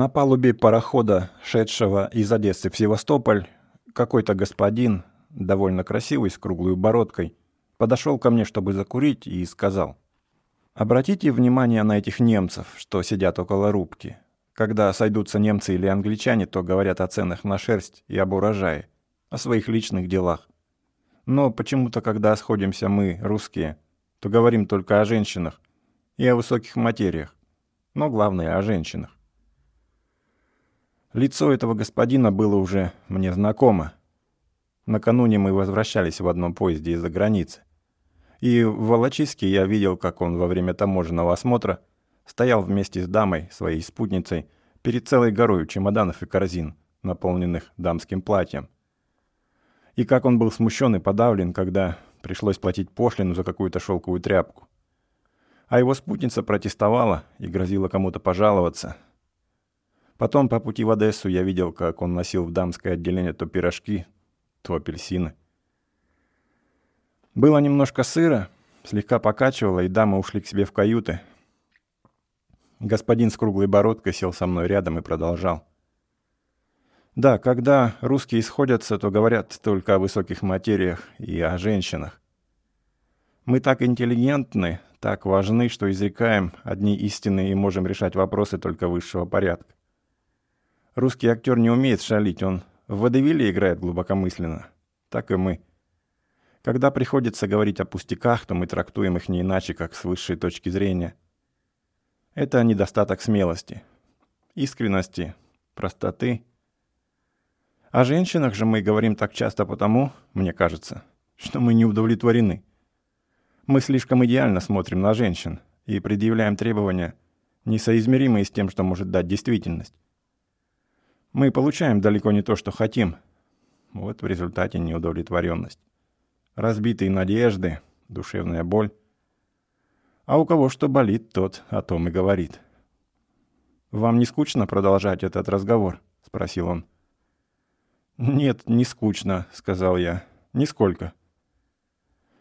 На палубе парохода, шедшего из Одессы в Севастополь, какой-то господин, довольно красивый, с круглой бородкой, подошел ко мне, чтобы закурить, и сказал. «Обратите внимание на этих немцев, что сидят около рубки. Когда сойдутся немцы или англичане, то говорят о ценах на шерсть и об урожае, о своих личных делах. Но почему-то, когда сходимся мы, русские, то говорим только о женщинах и о высоких материях, но главное о женщинах. Лицо этого господина было уже мне знакомо. Накануне мы возвращались в одном поезде из-за границы. И в Волочиске я видел, как он во время таможенного осмотра стоял вместе с дамой, своей спутницей, перед целой горой чемоданов и корзин, наполненных дамским платьем. И как он был смущен и подавлен, когда пришлось платить пошлину за какую-то шелковую тряпку. А его спутница протестовала и грозила кому-то пожаловаться – Потом по пути в Одессу я видел, как он носил в дамское отделение то пирожки, то апельсины. Было немножко сыро, слегка покачивало, и дамы ушли к себе в каюты. Господин с круглой бородкой сел со мной рядом и продолжал. Да, когда русские сходятся, то говорят только о высоких материях и о женщинах. Мы так интеллигентны, так важны, что изрекаем одни истины и можем решать вопросы только высшего порядка. Русский актер не умеет шалить, он в водевиле играет глубокомысленно. Так и мы. Когда приходится говорить о пустяках, то мы трактуем их не иначе, как с высшей точки зрения. Это недостаток смелости, искренности, простоты. О женщинах же мы говорим так часто потому, мне кажется, что мы не удовлетворены. Мы слишком идеально смотрим на женщин и предъявляем требования, несоизмеримые с тем, что может дать действительность. Мы получаем далеко не то, что хотим. Вот в результате неудовлетворенность. Разбитые надежды, душевная боль. А у кого что болит, тот о том и говорит. «Вам не скучно продолжать этот разговор?» — спросил он. «Нет, не скучно», — сказал я. «Нисколько».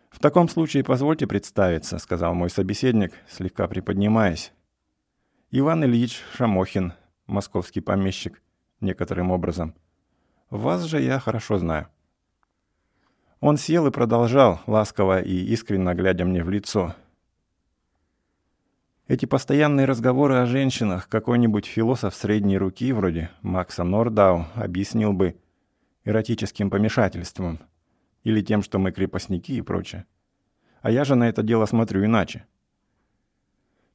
«В таком случае позвольте представиться», — сказал мой собеседник, слегка приподнимаясь. «Иван Ильич Шамохин, московский помещик некоторым образом. Вас же я хорошо знаю». Он сел и продолжал, ласково и искренне глядя мне в лицо. Эти постоянные разговоры о женщинах какой-нибудь философ средней руки, вроде Макса Нордау, объяснил бы эротическим помешательством или тем, что мы крепостники и прочее. А я же на это дело смотрю иначе.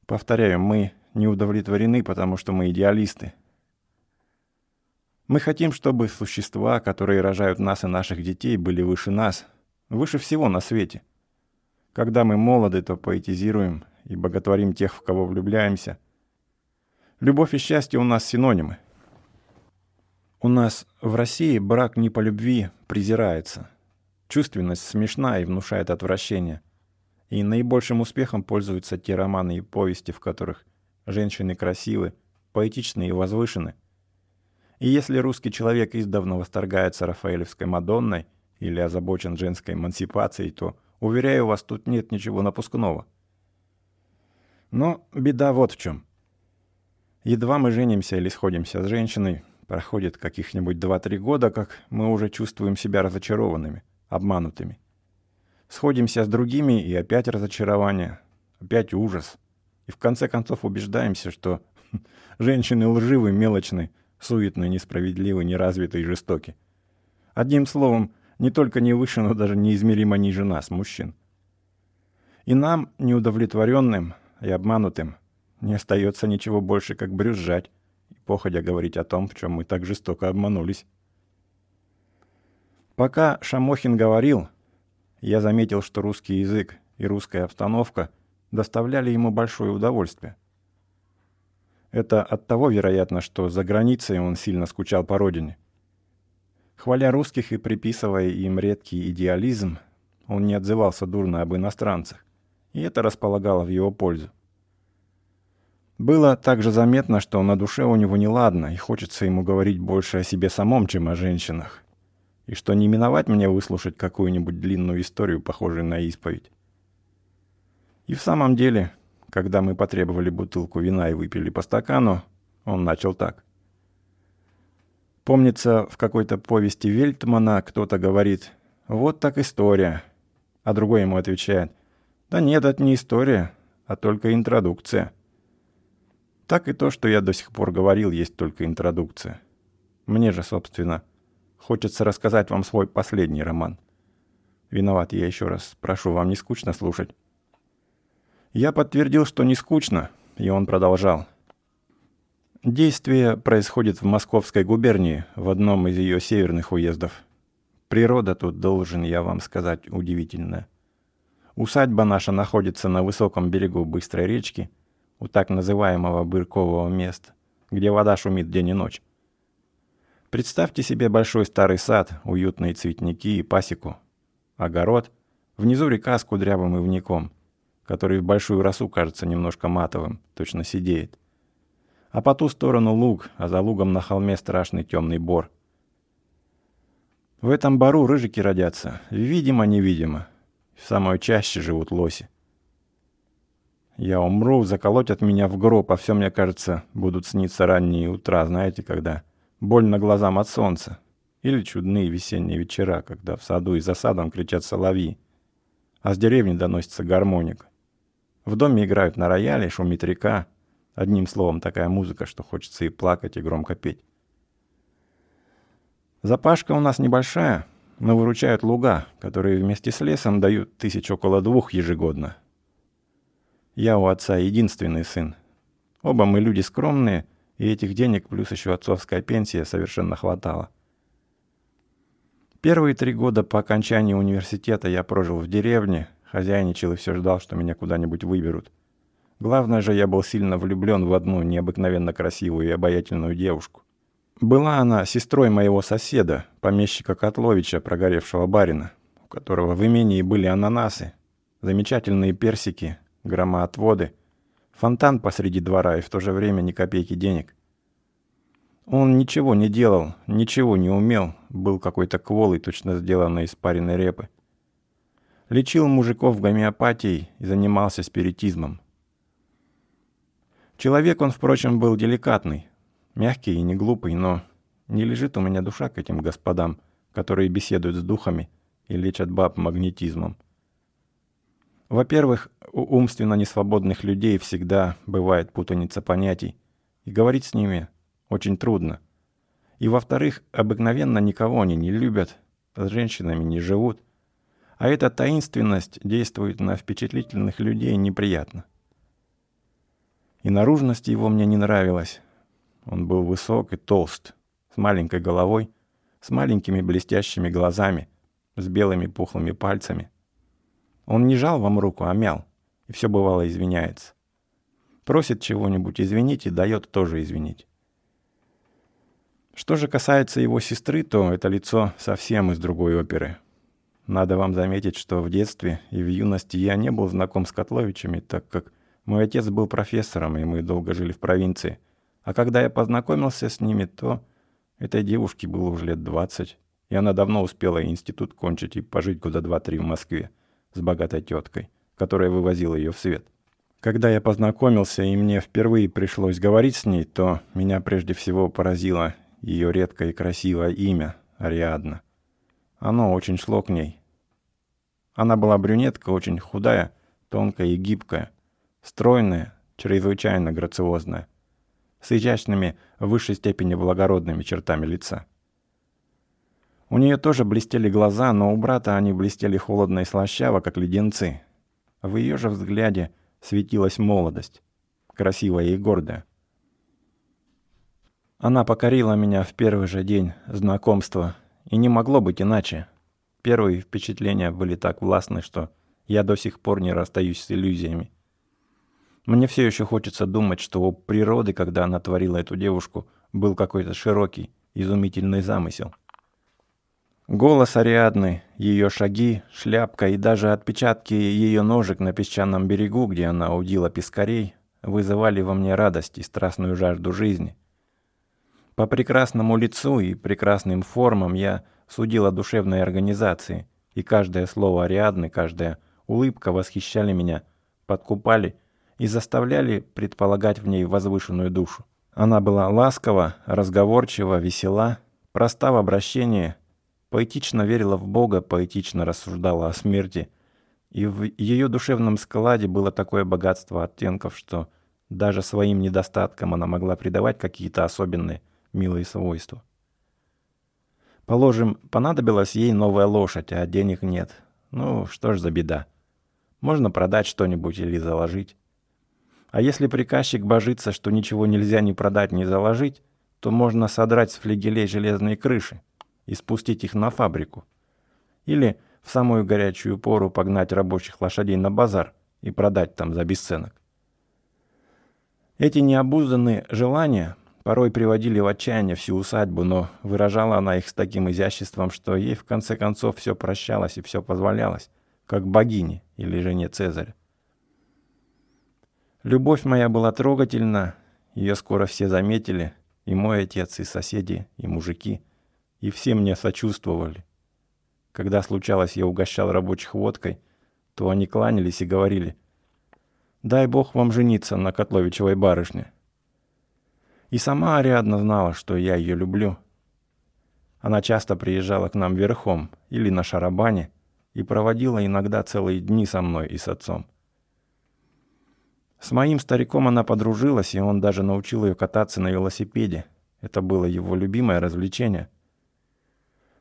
Повторяю, мы не удовлетворены, потому что мы идеалисты, мы хотим, чтобы существа, которые рожают нас и наших детей, были выше нас, выше всего на свете. Когда мы молоды, то поэтизируем и боготворим тех, в кого влюбляемся. Любовь и счастье у нас синонимы. У нас в России брак не по любви презирается. Чувственность смешна и внушает отвращение. И наибольшим успехом пользуются те романы и повести, в которых женщины красивы, поэтичны и возвышены – и если русский человек издавна восторгается Рафаэлевской Мадонной или озабочен женской эмансипацией, то, уверяю вас, тут нет ничего напускного. Но беда вот в чем. Едва мы женимся или сходимся с женщиной, проходит каких-нибудь 2-3 года, как мы уже чувствуем себя разочарованными, обманутыми. Сходимся с другими, и опять разочарование, опять ужас. И в конце концов убеждаемся, что женщины лживы, мелочны, суетный, несправедливый, неразвитый и жестокий. Одним словом, не только не выше, но даже неизмеримо ниже нас, мужчин. И нам, неудовлетворенным и обманутым, не остается ничего больше, как брюзжать и походя говорить о том, в чем мы так жестоко обманулись. Пока Шамохин говорил, я заметил, что русский язык и русская обстановка доставляли ему большое удовольствие. Это от того, вероятно, что за границей он сильно скучал по родине. Хваля русских и приписывая им редкий идеализм, он не отзывался дурно об иностранцах, и это располагало в его пользу. Было также заметно, что на душе у него неладно, и хочется ему говорить больше о себе самом, чем о женщинах, и что не миновать мне выслушать какую-нибудь длинную историю, похожую на исповедь. И в самом деле, когда мы потребовали бутылку вина и выпили по стакану, он начал так. Помнится, в какой-то повести Вельтмана кто-то говорит «Вот так история», а другой ему отвечает «Да нет, это не история, а только интродукция». Так и то, что я до сих пор говорил, есть только интродукция. Мне же, собственно, хочется рассказать вам свой последний роман. Виноват я еще раз. Прошу, вам не скучно слушать? Я подтвердил, что не скучно, и он продолжал. Действие происходит в Московской губернии, в одном из ее северных уездов. Природа тут, должен я вам сказать, удивительная. Усадьба наша находится на высоком берегу быстрой речки, у так называемого Быркового места, где вода шумит день и ночь. Представьте себе большой старый сад, уютные цветники и пасеку. Огород, внизу река с кудрявым ивником, который в большую росу кажется немножко матовым, точно сидеет а по ту сторону луг, а за лугом на холме страшный темный бор. В этом бору рыжики родятся, видимо-невидимо. В самой чаще живут лоси. Я умру, заколотят меня в гроб, а все, мне кажется, будут сниться ранние утра, знаете, когда больно глазам от солнца. Или чудные весенние вечера, когда в саду и за садом кричат соловьи, а с деревни доносится гармоник. В доме играют на рояле, шумит река, Одним словом, такая музыка, что хочется и плакать, и громко петь. Запашка у нас небольшая, но выручают луга, которые вместе с лесом дают тысяч около двух ежегодно. Я у отца единственный сын. Оба мы люди скромные, и этих денег плюс еще отцовская пенсия совершенно хватало. Первые три года по окончании университета я прожил в деревне, хозяйничал и все ждал, что меня куда-нибудь выберут – Главное же, я был сильно влюблен в одну необыкновенно красивую и обаятельную девушку. Была она сестрой моего соседа, помещика Котловича, прогоревшего барина, у которого в имении были ананасы, замечательные персики, громоотводы, фонтан посреди двора и в то же время ни копейки денег. Он ничего не делал, ничего не умел, был какой-то кволый, точно сделанный из пареной репы. Лечил мужиков гомеопатией и занимался спиритизмом. Человек он, впрочем, был деликатный, мягкий и не глупый, но не лежит у меня душа к этим господам, которые беседуют с духами и лечат баб магнетизмом. Во-первых, у умственно несвободных людей всегда бывает путаница понятий, и говорить с ними очень трудно. И во-вторых, обыкновенно никого они не любят, с женщинами не живут, а эта таинственность действует на впечатлительных людей неприятно. И наружность его мне не нравилась. Он был высок и толст, с маленькой головой, с маленькими блестящими глазами, с белыми пухлыми пальцами. Он не жал вам руку, а мял, и все бывало извиняется. Просит чего-нибудь извинить и дает тоже извинить. Что же касается его сестры, то это лицо совсем из другой оперы. Надо вам заметить, что в детстве и в юности я не был знаком с Котловичами, так как мой отец был профессором, и мы долго жили в провинции. А когда я познакомился с ними, то этой девушке было уже лет двадцать, и она давно успела институт кончить и пожить года два-три в Москве с богатой теткой, которая вывозила ее в свет. Когда я познакомился и мне впервые пришлось говорить с ней, то меня прежде всего поразило ее редкое и красивое имя – Ариадна. Оно очень шло к ней. Она была брюнетка, очень худая, тонкая и гибкая, Стройная, чрезвычайно грациозная, с изящными, в высшей степени благородными чертами лица. У нее тоже блестели глаза, но у брата они блестели холодно и слащаво, как леденцы. В ее же взгляде светилась молодость, красивая и гордая. Она покорила меня в первый же день знакомства, и не могло быть иначе. Первые впечатления были так властны, что я до сих пор не расстаюсь с иллюзиями. Мне все еще хочется думать, что у природы, когда она творила эту девушку, был какой-то широкий, изумительный замысел. Голос Ариадны, ее шаги, шляпка и даже отпечатки ее ножек на песчаном берегу, где она удила пескарей, вызывали во мне радость и страстную жажду жизни. По прекрасному лицу и прекрасным формам я судил о душевной организации, и каждое слово Ариадны, каждая улыбка восхищали меня, подкупали и заставляли предполагать в ней возвышенную душу. Она была ласкова, разговорчива, весела, проста в обращении, поэтично верила в Бога, поэтично рассуждала о смерти, и в ее душевном складе было такое богатство оттенков, что даже своим недостаткам она могла придавать какие-то особенные милые свойства. Положим, понадобилась ей новая лошадь, а денег нет. Ну, что ж за беда. Можно продать что-нибудь или заложить. А если приказчик божится, что ничего нельзя ни продать, ни заложить, то можно содрать с флигелей железные крыши и спустить их на фабрику. Или в самую горячую пору погнать рабочих лошадей на базар и продать там за бесценок. Эти необузданные желания порой приводили в отчаяние всю усадьбу, но выражала она их с таким изяществом, что ей в конце концов все прощалось и все позволялось, как богине или жене Цезаря. Любовь моя была трогательна, ее скоро все заметили, и мой отец, и соседи, и мужики, и все мне сочувствовали. Когда случалось, я угощал рабочих водкой, то они кланялись и говорили, «Дай Бог вам жениться на Котловичевой барышне». И сама Ариадна знала, что я ее люблю. Она часто приезжала к нам верхом или на шарабане и проводила иногда целые дни со мной и с отцом. С моим стариком она подружилась, и он даже научил ее кататься на велосипеде. Это было его любимое развлечение.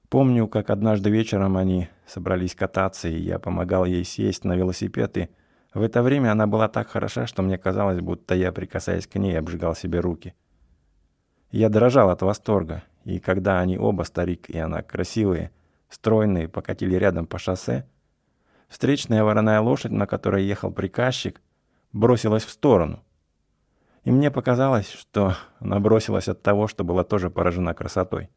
Помню, как однажды вечером они собрались кататься, и я помогал ей сесть на велосипед, и в это время она была так хороша, что мне казалось, будто я, прикасаясь к ней, обжигал себе руки. Я дрожал от восторга, и когда они оба, старик и она, красивые, стройные, покатили рядом по шоссе, встречная вороная лошадь, на которой ехал приказчик, бросилась в сторону. И мне показалось, что она бросилась от того, что была тоже поражена красотой.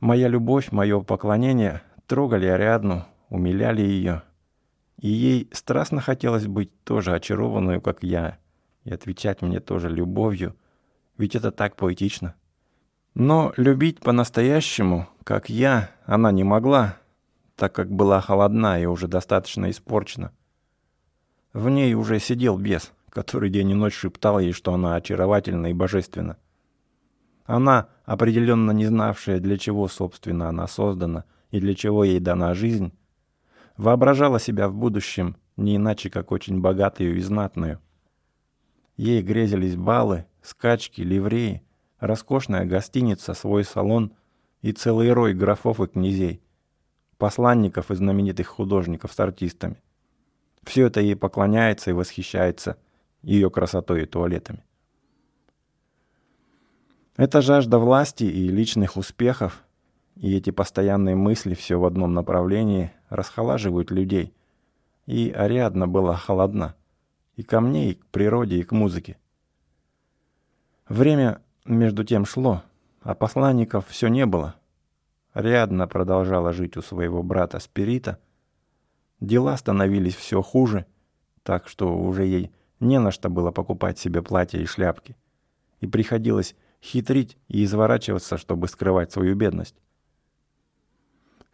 Моя любовь, мое поклонение трогали Ариадну, умиляли ее. И ей страстно хотелось быть тоже очарованную, как я, и отвечать мне тоже любовью, ведь это так поэтично. Но любить по-настоящему, как я, она не могла, так как была холодна и уже достаточно испорчена. В ней уже сидел бес, который день и ночь шептал ей, что она очаровательна и божественна. Она, определенно не знавшая, для чего, собственно, она создана и для чего ей дана жизнь, воображала себя в будущем не иначе, как очень богатую и знатную. Ей грезились балы, скачки, ливреи, роскошная гостиница, свой салон и целый рой графов и князей, посланников и знаменитых художников с артистами. Все это ей поклоняется и восхищается ее красотой и туалетами. Эта жажда власти и личных успехов, и эти постоянные мысли все в одном направлении расхолаживают людей. И Ариадна была холодна. И ко мне, и к природе, и к музыке. Время между тем шло, а посланников все не было. Ариадна продолжала жить у своего брата Спирита — Дела становились все хуже, так что уже ей не на что было покупать себе платья и шляпки. И приходилось хитрить и изворачиваться, чтобы скрывать свою бедность.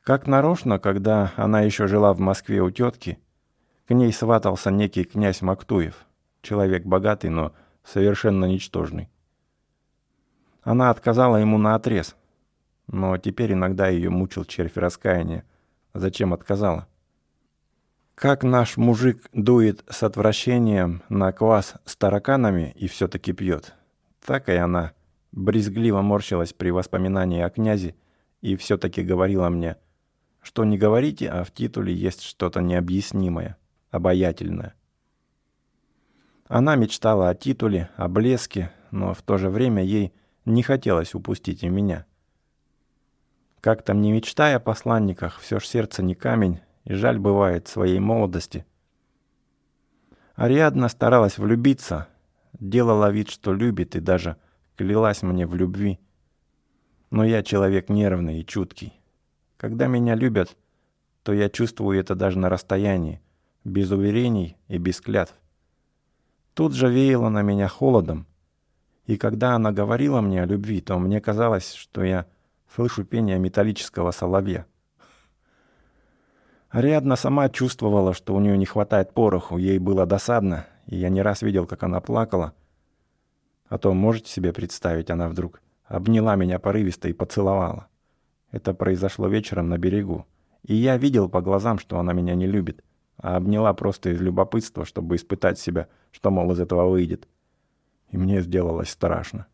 Как нарочно, когда она еще жила в Москве у тетки, к ней сватался некий князь Мактуев, человек богатый, но совершенно ничтожный. Она отказала ему на отрез, но теперь иногда ее мучил червь раскаяния. Зачем отказала? Как наш мужик дует с отвращением на квас с тараканами и все-таки пьет, так и она брезгливо морщилась при воспоминании о князе и все-таки говорила мне, что не говорите, а в титуле есть что-то необъяснимое, обаятельное. Она мечтала о титуле, о блеске, но в то же время ей не хотелось упустить и меня. Как там не мечтая о посланниках, все ж сердце не камень, и жаль бывает своей молодости. Ариадна старалась влюбиться, делала вид, что любит, и даже клялась мне в любви. Но я человек нервный и чуткий. Когда меня любят, то я чувствую это даже на расстоянии, без уверений и без клятв. Тут же веяло на меня холодом, и когда она говорила мне о любви, то мне казалось, что я слышу пение металлического соловья. Ариадна сама чувствовала, что у нее не хватает пороху, ей было досадно, и я не раз видел, как она плакала. А то, можете себе представить, она вдруг обняла меня порывисто и поцеловала. Это произошло вечером на берегу. И я видел по глазам, что она меня не любит, а обняла просто из любопытства, чтобы испытать себя, что, мол, из этого выйдет. И мне сделалось страшно.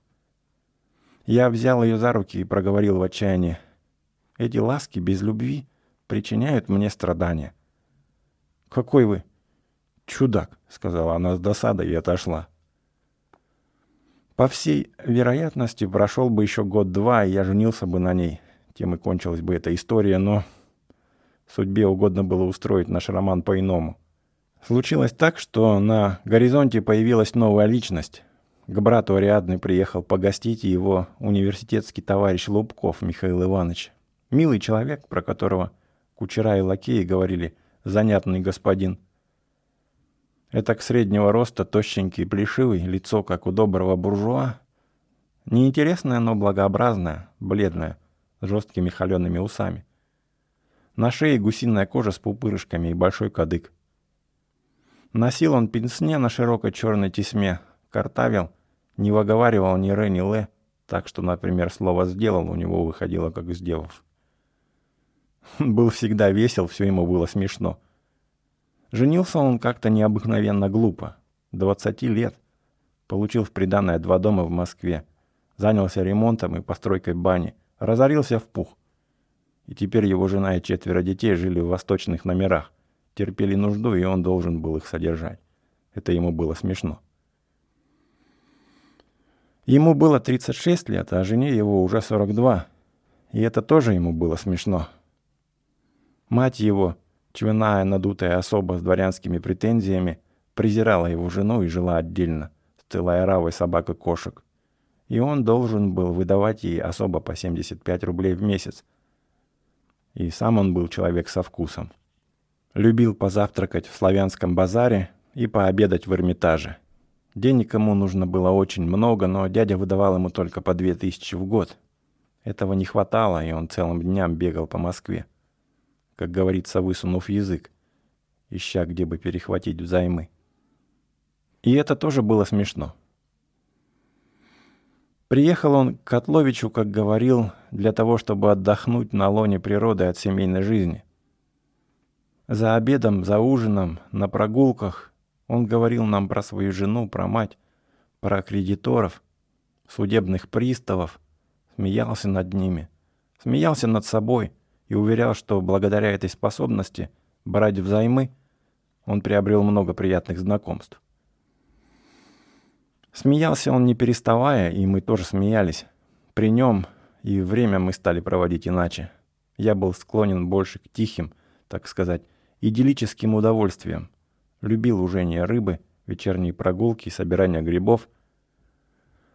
Я взял ее за руки и проговорил в отчаянии. Эти ласки без любви причиняют мне страдания. «Какой вы чудак», — сказала она с досадой и отошла. По всей вероятности, прошел бы еще год-два, и я женился бы на ней. Тем и кончилась бы эта история, но судьбе угодно было устроить наш роман по-иному. Случилось так, что на горизонте появилась новая личность. К брату Ариадны приехал погостить его университетский товарищ Лубков Михаил Иванович. Милый человек, про которого кучера и лакеи говорили «занятный господин». Это к среднего роста, тощенький, плешивый, лицо, как у доброго буржуа. Неинтересное, но благообразное, бледное, с жесткими холеными усами. На шее гусиная кожа с пупырышками и большой кадык. Носил он пенсне на широкой черной тесьме, картавил, не выговаривал ни ре, ни ле, так что, например, слово «сделал» у него выходило как «сделав». Был всегда весел, все ему было смешно. Женился он как-то необыкновенно глупо. 20 лет. Получил в приданное два дома в Москве. Занялся ремонтом и постройкой бани. Разорился в пух. И теперь его жена и четверо детей жили в восточных номерах. Терпели нужду, и он должен был их содержать. Это ему было смешно. Ему было 36 лет, а жене его уже 42. И это тоже ему было смешно. Мать его, Чвяная надутая особа с дворянскими претензиями презирала его жену и жила отдельно, с целой оравой собак и кошек. И он должен был выдавать ей особо по 75 рублей в месяц. И сам он был человек со вкусом. Любил позавтракать в славянском базаре и пообедать в Эрмитаже. Денег ему нужно было очень много, но дядя выдавал ему только по две тысячи в год. Этого не хватало, и он целым дням бегал по Москве как говорится, высунув язык, ища где бы перехватить взаймы. И это тоже было смешно. Приехал он к Котловичу, как говорил, для того, чтобы отдохнуть на лоне природы от семейной жизни. За обедом, за ужином, на прогулках он говорил нам про свою жену, про мать, про кредиторов, судебных приставов, смеялся над ними, смеялся над собой — и уверял, что благодаря этой способности брать взаймы он приобрел много приятных знакомств. Смеялся он не переставая, и мы тоже смеялись. При нем и время мы стали проводить иначе. Я был склонен больше к тихим, так сказать, идиллическим удовольствиям. Любил ужение рыбы, вечерние прогулки, собирание грибов.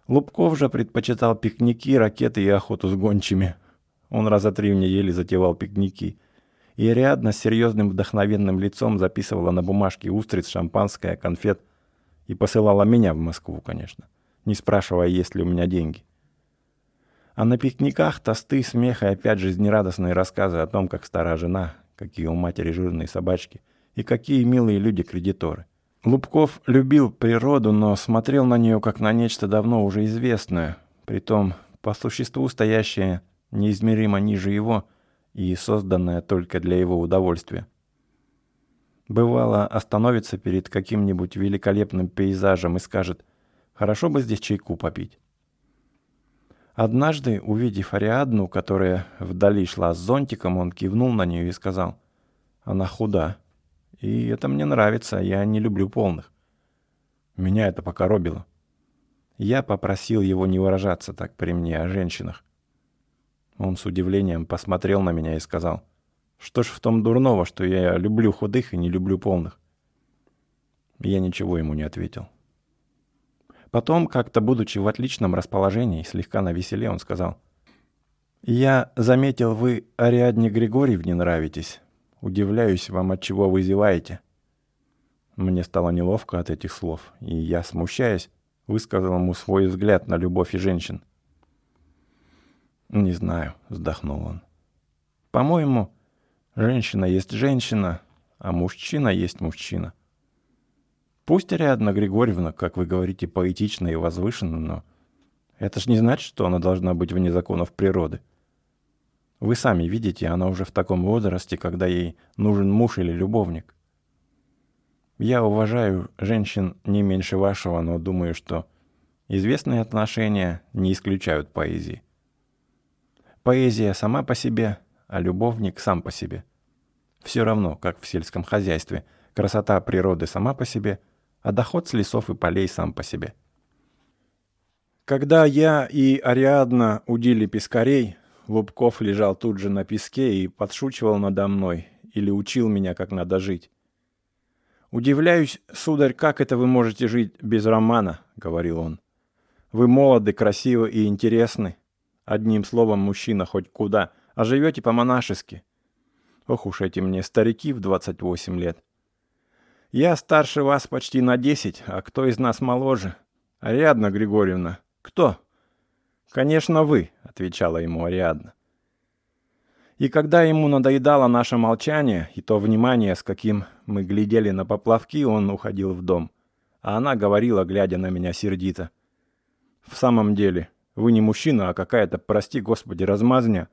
Лубков же предпочитал пикники, ракеты и охоту с гончими – он раза три в неделю затевал пикники. И Ариадна с серьезным вдохновенным лицом записывала на бумажке устриц, шампанское, конфет и посылала меня в Москву, конечно, не спрашивая, есть ли у меня деньги. А на пикниках тосты, смех и опять жизнерадостные рассказы о том, как старая жена, какие у матери жирные собачки и какие милые люди-кредиторы. Лубков любил природу, но смотрел на нее как на нечто давно уже известное, притом по существу стоящее неизмеримо ниже его и созданная только для его удовольствия. Бывало, остановится перед каким-нибудь великолепным пейзажем и скажет «Хорошо бы здесь чайку попить». Однажды, увидев Ариадну, которая вдали шла с зонтиком, он кивнул на нее и сказал «Она худа, и это мне нравится, я не люблю полных». Меня это покоробило. Я попросил его не выражаться так при мне о женщинах. Он с удивлением посмотрел на меня и сказал, «Что ж в том дурного, что я люблю худых и не люблю полных?» Я ничего ему не ответил. Потом, как-то будучи в отличном расположении, слегка навеселе, он сказал, «Я заметил, вы Ариадне Григорьевне нравитесь. Удивляюсь вам, от чего вы зеваете». Мне стало неловко от этих слов, и я, смущаясь, высказал ему свой взгляд на любовь и женщин. «Не знаю», — вздохнул он. «По-моему, женщина есть женщина, а мужчина есть мужчина. Пусть Ариадна Григорьевна, как вы говорите, поэтична и возвышена, но Это ж не значит, что она должна быть вне законов природы. Вы сами видите, она уже в таком возрасте, когда ей нужен муж или любовник. Я уважаю женщин не меньше вашего, но думаю, что известные отношения не исключают поэзии. Поэзия сама по себе, а любовник сам по себе. Все равно, как в сельском хозяйстве, красота природы сама по себе, а доход с лесов и полей сам по себе. Когда я и Ариадна удили пескарей, Лубков лежал тут же на песке и подшучивал надо мной или учил меня, как надо жить. «Удивляюсь, сударь, как это вы можете жить без романа?» — говорил он. «Вы молоды, красивы и интересны. Одним словом, мужчина хоть куда, а живете по-монашески. Ох уж эти мне старики в 28 лет. Я старше вас почти на 10, а кто из нас моложе? Ариадна Григорьевна. Кто?» «Конечно, вы», — отвечала ему Ариадна. И когда ему надоедало наше молчание и то внимание, с каким мы глядели на поплавки, он уходил в дом. А она говорила, глядя на меня сердито. «В самом деле, вы не мужчина, а какая-то, прости господи, размазня.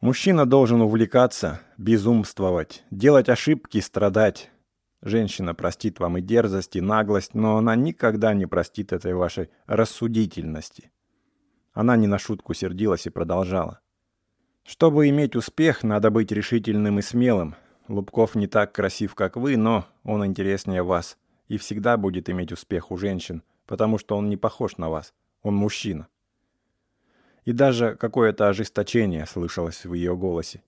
Мужчина должен увлекаться, безумствовать, делать ошибки, страдать. Женщина простит вам и дерзость, и наглость, но она никогда не простит этой вашей рассудительности. Она не на шутку сердилась и продолжала. «Чтобы иметь успех, надо быть решительным и смелым. Лубков не так красив, как вы, но он интереснее вас и всегда будет иметь успех у женщин, потому что он не похож на вас. Он мужчина». И даже какое-то ожесточение слышалось в ее голосе.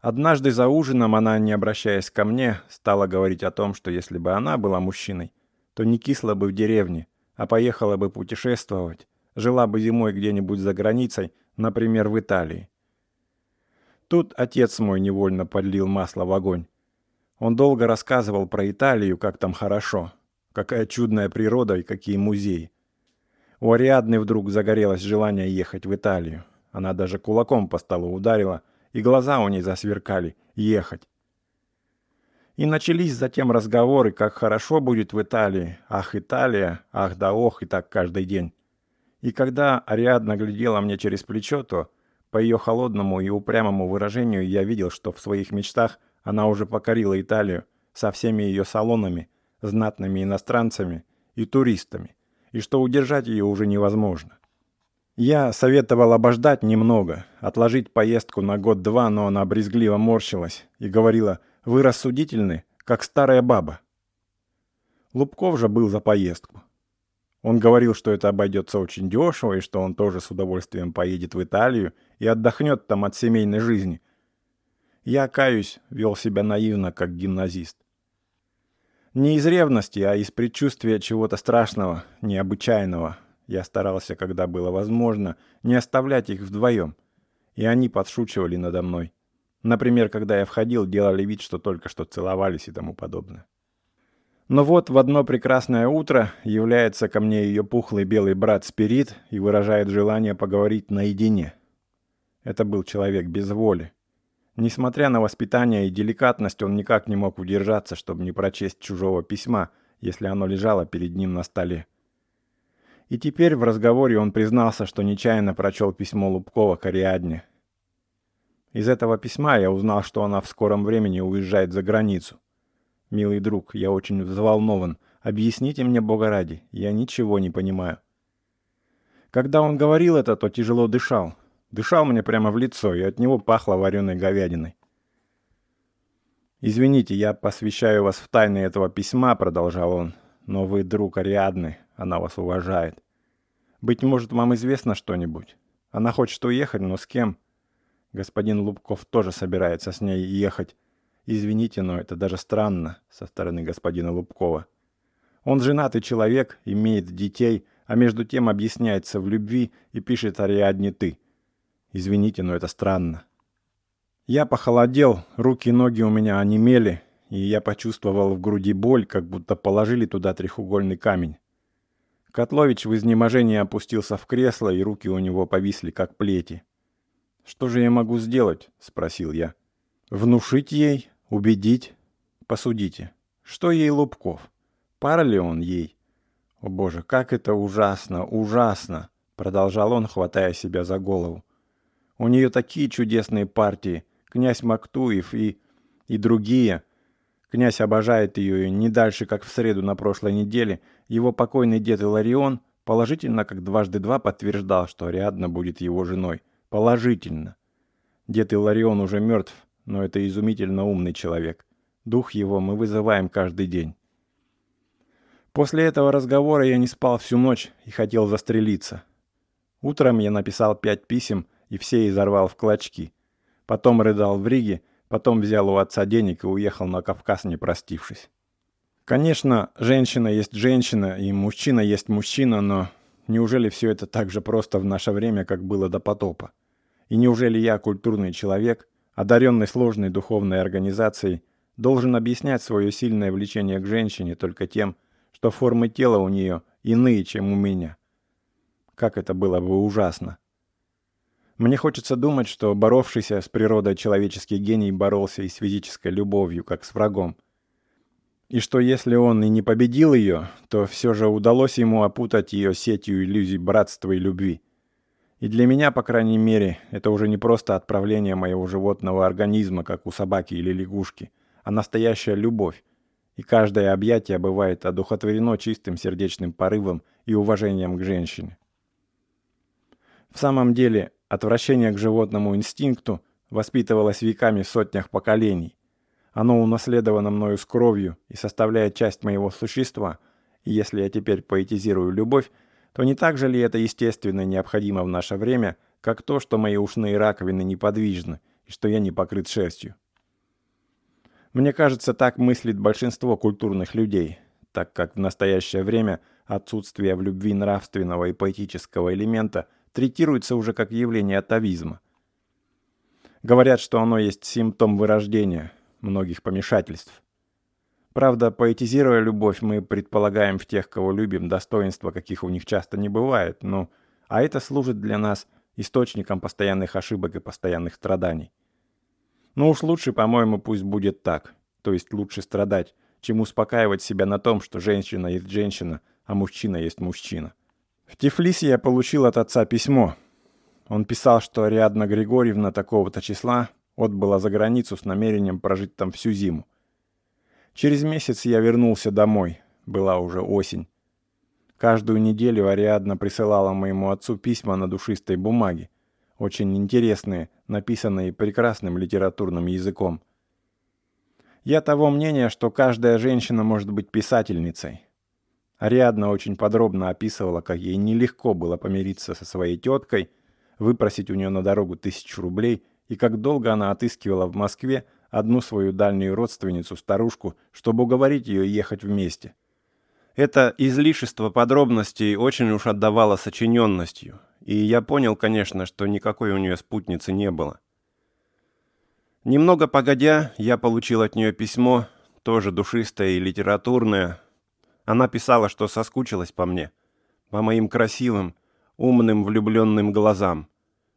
Однажды за ужином она, не обращаясь ко мне, стала говорить о том, что если бы она была мужчиной, то не кисла бы в деревне, а поехала бы путешествовать, жила бы зимой где-нибудь за границей, например, в Италии. Тут отец мой невольно подлил масло в огонь. Он долго рассказывал про Италию, как там хорошо, какая чудная природа и какие музеи. У Ариадны вдруг загорелось желание ехать в Италию. Она даже кулаком по столу ударила, и глаза у ней засверкали «ехать». И начались затем разговоры, как хорошо будет в Италии. Ах, Италия, ах да ох, и так каждый день. И когда Ариадна глядела мне через плечо, то по ее холодному и упрямому выражению я видел, что в своих мечтах она уже покорила Италию со всеми ее салонами, знатными иностранцами и туристами, и что удержать ее уже невозможно. Я советовал обождать немного, отложить поездку на год-два, но она брезгливо морщилась и говорила «Вы рассудительны, как старая баба». Лубков же был за поездку. Он говорил, что это обойдется очень дешево, и что он тоже с удовольствием поедет в Италию и отдохнет там от семейной жизни. Я, каюсь, вел себя наивно, как гимназист. Не из ревности, а из предчувствия чего-то страшного, необычайного. Я старался, когда было возможно, не оставлять их вдвоем. И они подшучивали надо мной. Например, когда я входил, делали вид, что только что целовались и тому подобное. Но вот в одно прекрасное утро является ко мне ее пухлый белый брат Спирит и выражает желание поговорить наедине. Это был человек без воли. Несмотря на воспитание и деликатность, он никак не мог удержаться, чтобы не прочесть чужого письма, если оно лежало перед ним на столе. И теперь в разговоре он признался, что нечаянно прочел письмо Лубкова к Ариадне. Из этого письма я узнал, что она в скором времени уезжает за границу. «Милый друг, я очень взволнован. Объясните мне, Бога ради, я ничего не понимаю». Когда он говорил это, то тяжело дышал. Дышал мне прямо в лицо, и от него пахло вареной говядиной. «Извините, я посвящаю вас в тайны этого письма», — продолжал он. «Но вы друг Ариадны, она вас уважает. Быть может, вам известно что-нибудь? Она хочет уехать, но с кем? Господин Лубков тоже собирается с ней ехать. Извините, но это даже странно со стороны господина Лубкова. Он женатый человек, имеет детей, а между тем объясняется в любви и пишет Ариадне «ты». Извините, но это странно. Я похолодел, руки и ноги у меня онемели, и я почувствовал в груди боль, как будто положили туда треугольный камень. Котлович в изнеможении опустился в кресло, и руки у него повисли, как плети. «Что же я могу сделать?» — спросил я. «Внушить ей, Убедить? Посудите. Что ей Лубков? Пара ли он ей? О боже, как это ужасно, ужасно. продолжал он, хватая себя за голову. У нее такие чудесные партии, князь Мактуев и... и другие. Князь обожает ее, и не дальше, как в среду на прошлой неделе, его покойный дед Иларион положительно, как дважды два, подтверждал, что Ариадна будет его женой. Положительно. Дед Иларион уже мертв, но это изумительно умный человек. Дух его мы вызываем каждый день. После этого разговора я не спал всю ночь и хотел застрелиться. Утром я написал пять писем и все изорвал в клочки. Потом рыдал в Риге, потом взял у отца денег и уехал на Кавказ, не простившись. Конечно, женщина есть женщина, и мужчина есть мужчина, но неужели все это так же просто в наше время, как было до потопа? И неужели я, культурный человек, одаренный сложной духовной организацией, должен объяснять свое сильное влечение к женщине только тем, что формы тела у нее иные, чем у меня? Как это было бы ужасно! Мне хочется думать, что боровшийся с природой человеческий гений боролся и с физической любовью, как с врагом. И что если он и не победил ее, то все же удалось ему опутать ее сетью иллюзий братства и любви. И для меня, по крайней мере, это уже не просто отправление моего животного организма, как у собаки или лягушки, а настоящая любовь. И каждое объятие бывает одухотворено чистым сердечным порывом и уважением к женщине. В самом деле, отвращение к животному инстинкту воспитывалось веками в сотнях поколений. Оно унаследовано мною с кровью и составляет часть моего существа, и если я теперь поэтизирую любовь, то не так же ли это естественно необходимо в наше время, как то, что мои ушные раковины неподвижны и что я не покрыт шерстью? Мне кажется, так мыслит большинство культурных людей, так как в настоящее время отсутствие в любви нравственного и поэтического элемента третируется уже как явление атовизма. Говорят, что оно есть симптом вырождения многих помешательств. Правда, поэтизируя любовь, мы предполагаем в тех, кого любим, достоинства, каких у них часто не бывает, ну, а это служит для нас источником постоянных ошибок и постоянных страданий. Ну уж лучше, по-моему, пусть будет так, то есть лучше страдать, чем успокаивать себя на том, что женщина есть женщина, а мужчина есть мужчина. В Тифлисе я получил от отца письмо. Он писал, что Ариадна Григорьевна такого-то числа отбыла за границу с намерением прожить там всю зиму. Через месяц я вернулся домой. Была уже осень. Каждую неделю Ариадна присылала моему отцу письма на душистой бумаге. Очень интересные, написанные прекрасным литературным языком. Я того мнения, что каждая женщина может быть писательницей. Ариадна очень подробно описывала, как ей нелегко было помириться со своей теткой, выпросить у нее на дорогу тысячу рублей, и как долго она отыскивала в Москве одну свою дальнюю родственницу, старушку, чтобы уговорить ее ехать вместе. Это излишество подробностей очень уж отдавало сочиненностью, и я понял, конечно, что никакой у нее спутницы не было. Немного погодя, я получил от нее письмо, тоже душистое и литературное. Она писала, что соскучилась по мне, по моим красивым, умным, влюбленным глазам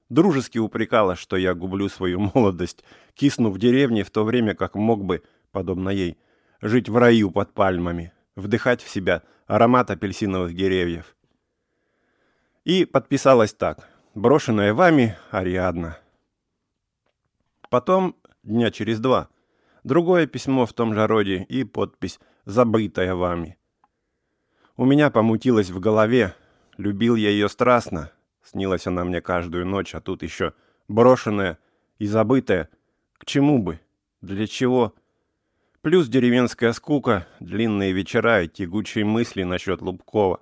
дружески упрекала, что я гублю свою молодость, кисну в деревне, в то время как мог бы, подобно ей, жить в раю под пальмами, вдыхать в себя аромат апельсиновых деревьев. И подписалась так. Брошенная вами Ариадна. Потом, дня через два, другое письмо в том же роде и подпись «Забытая вами». У меня помутилось в голове, любил я ее страстно, Снилась она мне каждую ночь, а тут еще брошенная и забытая. К чему бы? Для чего? Плюс деревенская скука, длинные вечера и тягучие мысли насчет Лубкова.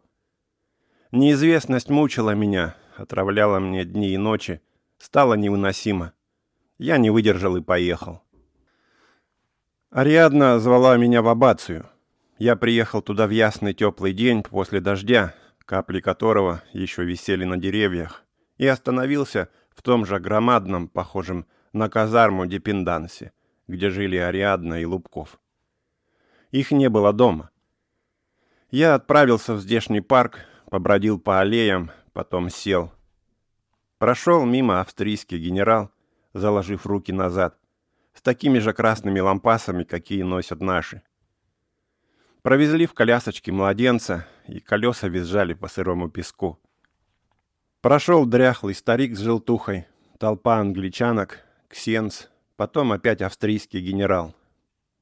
Неизвестность мучила меня, отравляла мне дни и ночи, стало невыносимо. Я не выдержал и поехал. Ариадна звала меня в Абацию. Я приехал туда в ясный теплый день после дождя, капли которого еще висели на деревьях, и остановился в том же громадном, похожем на казарму Депендансе, где жили Ариадна и Лубков. Их не было дома. Я отправился в здешний парк, побродил по аллеям, потом сел. Прошел мимо австрийский генерал, заложив руки назад, с такими же красными лампасами, какие носят наши. Провезли в колясочке младенца, и колеса визжали по сырому песку. Прошел дряхлый старик с желтухой, толпа англичанок, ксенс, потом опять австрийский генерал.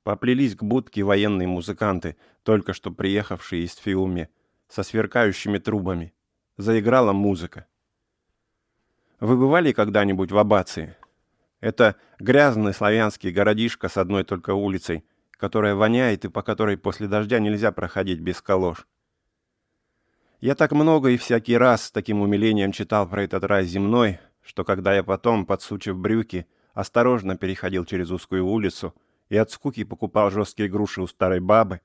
Поплелись к будке военные музыканты, только что приехавшие из Фиуми, со сверкающими трубами. Заиграла музыка. Вы бывали когда-нибудь в Абации? Это грязный славянский городишко с одной только улицей, которая воняет и по которой после дождя нельзя проходить без калош. Я так много и всякий раз с таким умилением читал про этот рай земной, что когда я потом, подсучив брюки, осторожно переходил через узкую улицу и от скуки покупал жесткие груши у старой бабы,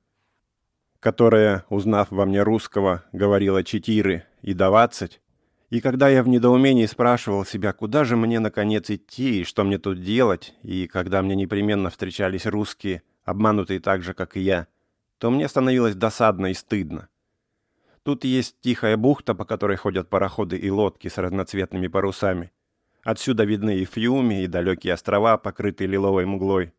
которая, узнав во мне русского, говорила четыре и двадцать, и когда я в недоумении спрашивал себя, куда же мне наконец идти и что мне тут делать, и когда мне непременно встречались русские, обманутые так же, как и я, то мне становилось досадно и стыдно. Тут есть тихая бухта, по которой ходят пароходы и лодки с разноцветными парусами. Отсюда видны и Фьюми, и далекие острова, покрытые лиловой мглой.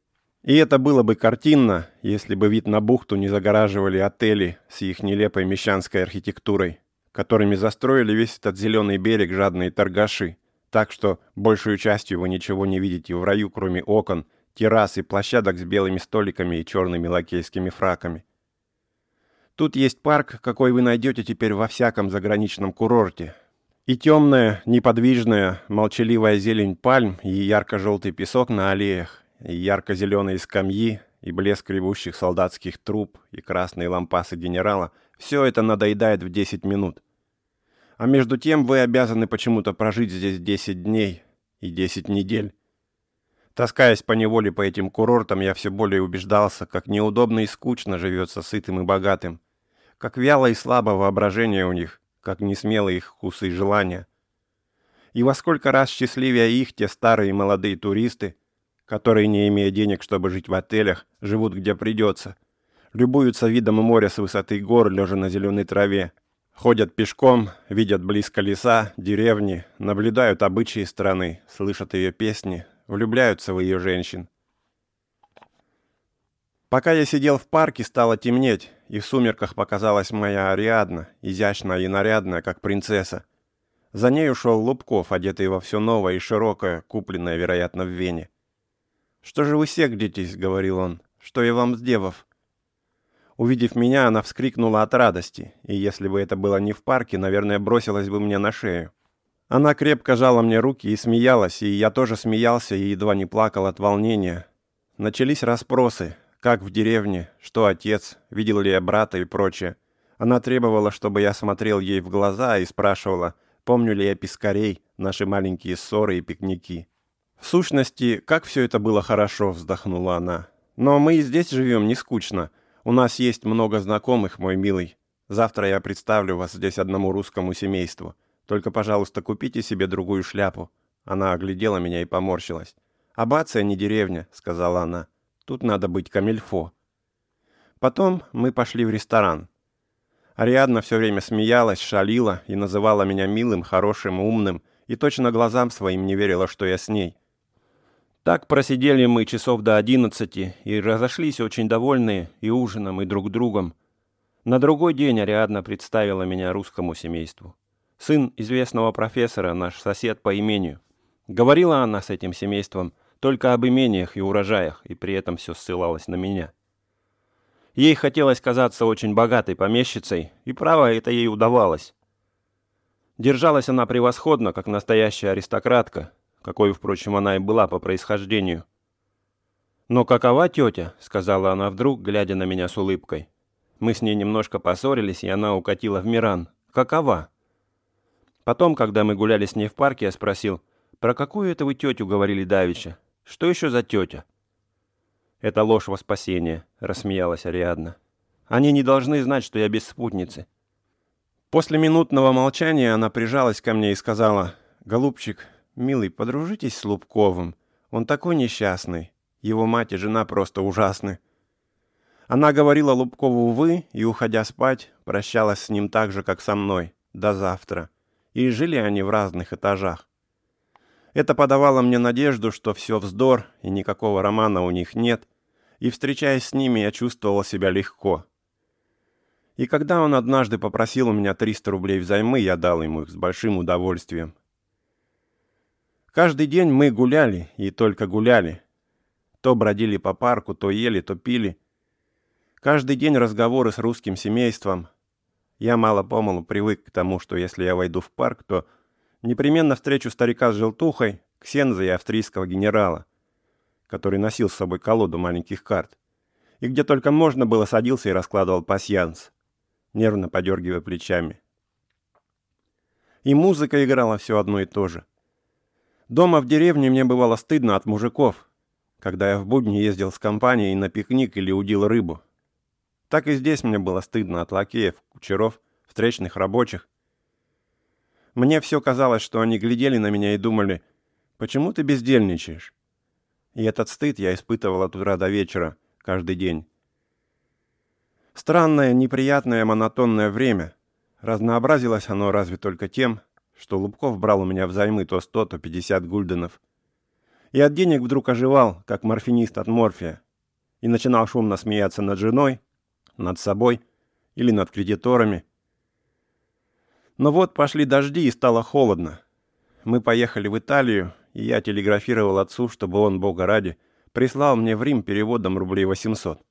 И это было бы картинно, если бы вид на бухту не загораживали отели с их нелепой мещанской архитектурой, которыми застроили весь этот зеленый берег жадные торгаши, так что большую частью вы ничего не видите в раю, кроме окон, террас и площадок с белыми столиками и черными лакейскими фраками. Тут есть парк, какой вы найдете теперь во всяком заграничном курорте. И темная, неподвижная, молчаливая зелень пальм, и ярко-желтый песок на аллеях, и ярко-зеленые скамьи, и блеск ревущих солдатских труб, и красные лампасы генерала — все это надоедает в 10 минут. А между тем вы обязаны почему-то прожить здесь 10 дней и 10 недель. Таскаясь по неволе по этим курортам, я все более убеждался, как неудобно и скучно живется сытым и богатым — как вяло и слабо воображение у них, как несмело их вкусы и желания. И во сколько раз счастливее их те старые и молодые туристы, которые, не имея денег, чтобы жить в отелях, живут где придется, любуются видом моря с высоты гор, лежа на зеленой траве, ходят пешком, видят близко леса, деревни, наблюдают обычаи страны, слышат ее песни, влюбляются в ее женщин. Пока я сидел в парке, стало темнеть, и в сумерках показалась моя Ариадна, изящная и нарядная, как принцесса. За ней ушел Лубков, одетый во все новое и широкое, купленное, вероятно, в Вене. «Что же вы сегдитесь?» — говорил он. «Что я вам сделав?» Увидев меня, она вскрикнула от радости, и если бы это было не в парке, наверное, бросилась бы мне на шею. Она крепко жала мне руки и смеялась, и я тоже смеялся и едва не плакал от волнения. Начались расспросы, как в деревне, что отец, видел ли я брата и прочее. Она требовала, чтобы я смотрел ей в глаза и спрашивала, помню ли я пескарей, наши маленькие ссоры и пикники. В сущности, как все это было хорошо, вздохнула она. Но мы и здесь живем не скучно. У нас есть много знакомых, мой милый. Завтра я представлю вас здесь одному русскому семейству. Только, пожалуйста, купите себе другую шляпу. Она оглядела меня и поморщилась. «Абация не деревня», — сказала она. Тут надо быть камельфо. Потом мы пошли в ресторан. Ариадна все время смеялась, шалила и называла меня милым, хорошим, умным, и точно глазам своим не верила, что я с ней. Так просидели мы часов до одиннадцати и разошлись очень довольные и ужином, и друг другом. На другой день Ариадна представила меня русскому семейству. Сын известного профессора, наш сосед по имению. Говорила она с этим семейством только об имениях и урожаях, и при этом все ссылалось на меня. Ей хотелось казаться очень богатой помещицей, и право это ей удавалось. Держалась она превосходно, как настоящая аристократка, какой, впрочем, она и была по происхождению. «Но какова тетя?» — сказала она вдруг, глядя на меня с улыбкой. Мы с ней немножко поссорились, и она укатила в Миран. «Какова?» Потом, когда мы гуляли с ней в парке, я спросил, «Про какую это вы тетю говорили давеча?» Что еще за тетя?» «Это ложь во спасение», — рассмеялась Ариадна. «Они не должны знать, что я без спутницы». После минутного молчания она прижалась ко мне и сказала, «Голубчик, милый, подружитесь с Лубковым. Он такой несчастный. Его мать и жена просто ужасны». Она говорила Лубкову «вы» и, уходя спать, прощалась с ним так же, как со мной, до завтра. И жили они в разных этажах. Это подавало мне надежду, что все вздор и никакого романа у них нет, и, встречаясь с ними, я чувствовал себя легко. И когда он однажды попросил у меня 300 рублей взаймы, я дал ему их с большим удовольствием. Каждый день мы гуляли, и только гуляли. То бродили по парку, то ели, то пили. Каждый день разговоры с русским семейством. Я мало-помалу привык к тому, что если я войду в парк, то непременно встречу старика с желтухой, ксенза и австрийского генерала, который носил с собой колоду маленьких карт, и где только можно было садился и раскладывал пасьянс нервно подергивая плечами. И музыка играла все одно и то же. Дома в деревне мне бывало стыдно от мужиков, когда я в будни ездил с компанией на пикник или удил рыбу. Так и здесь мне было стыдно от лакеев, кучеров, встречных рабочих. Мне все казалось, что они глядели на меня и думали, почему ты бездельничаешь? И этот стыд я испытывал от утра до вечера, каждый день. Странное, неприятное, монотонное время. Разнообразилось оно разве только тем, что Лубков брал у меня взаймы то 100, то 50 гульденов. И от денег вдруг оживал, как морфинист от морфия, и начинал шумно смеяться над женой, над собой или над кредиторами. Но вот пошли дожди и стало холодно. Мы поехали в Италию, и я телеграфировал отцу, чтобы он, бога ради, прислал мне в Рим переводом рублей 800.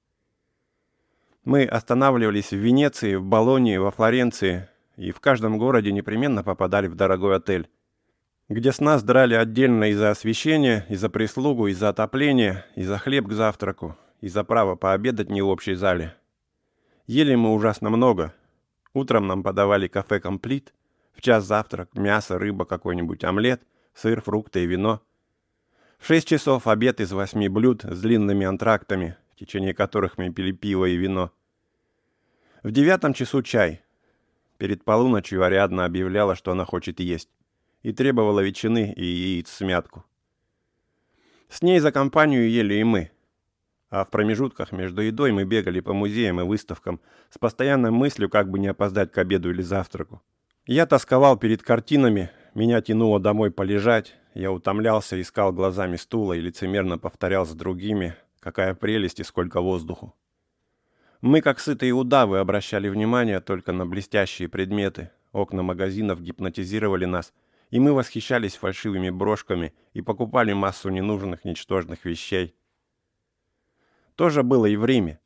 Мы останавливались в Венеции, в Болонии, во Флоренции, и в каждом городе непременно попадали в дорогой отель, где с нас драли отдельно и за освещение, и за прислугу, и за отопление, и за хлеб к завтраку, и за право пообедать не в общей зале. Ели мы ужасно много. Утром нам подавали кафе «Комплит», в час завтрак, мясо, рыба, какой-нибудь омлет, сыр, фрукты и вино. В шесть часов обед из восьми блюд с длинными антрактами, в течение которых мы пили пиво и вино. В девятом часу чай. Перед полуночью Ариадна объявляла, что она хочет есть, и требовала ветчины и яиц смятку. С ней за компанию ели и мы. А в промежутках между едой мы бегали по музеям и выставкам с постоянной мыслью, как бы не опоздать к обеду или завтраку. Я тосковал перед картинами, меня тянуло домой полежать, я утомлялся, искал глазами стула и лицемерно повторял с другими – Какая прелесть и сколько воздуху. Мы, как сытые удавы, обращали внимание только на блестящие предметы. Окна магазинов гипнотизировали нас, и мы восхищались фальшивыми брошками и покупали массу ненужных ничтожных вещей. То же было и в Риме.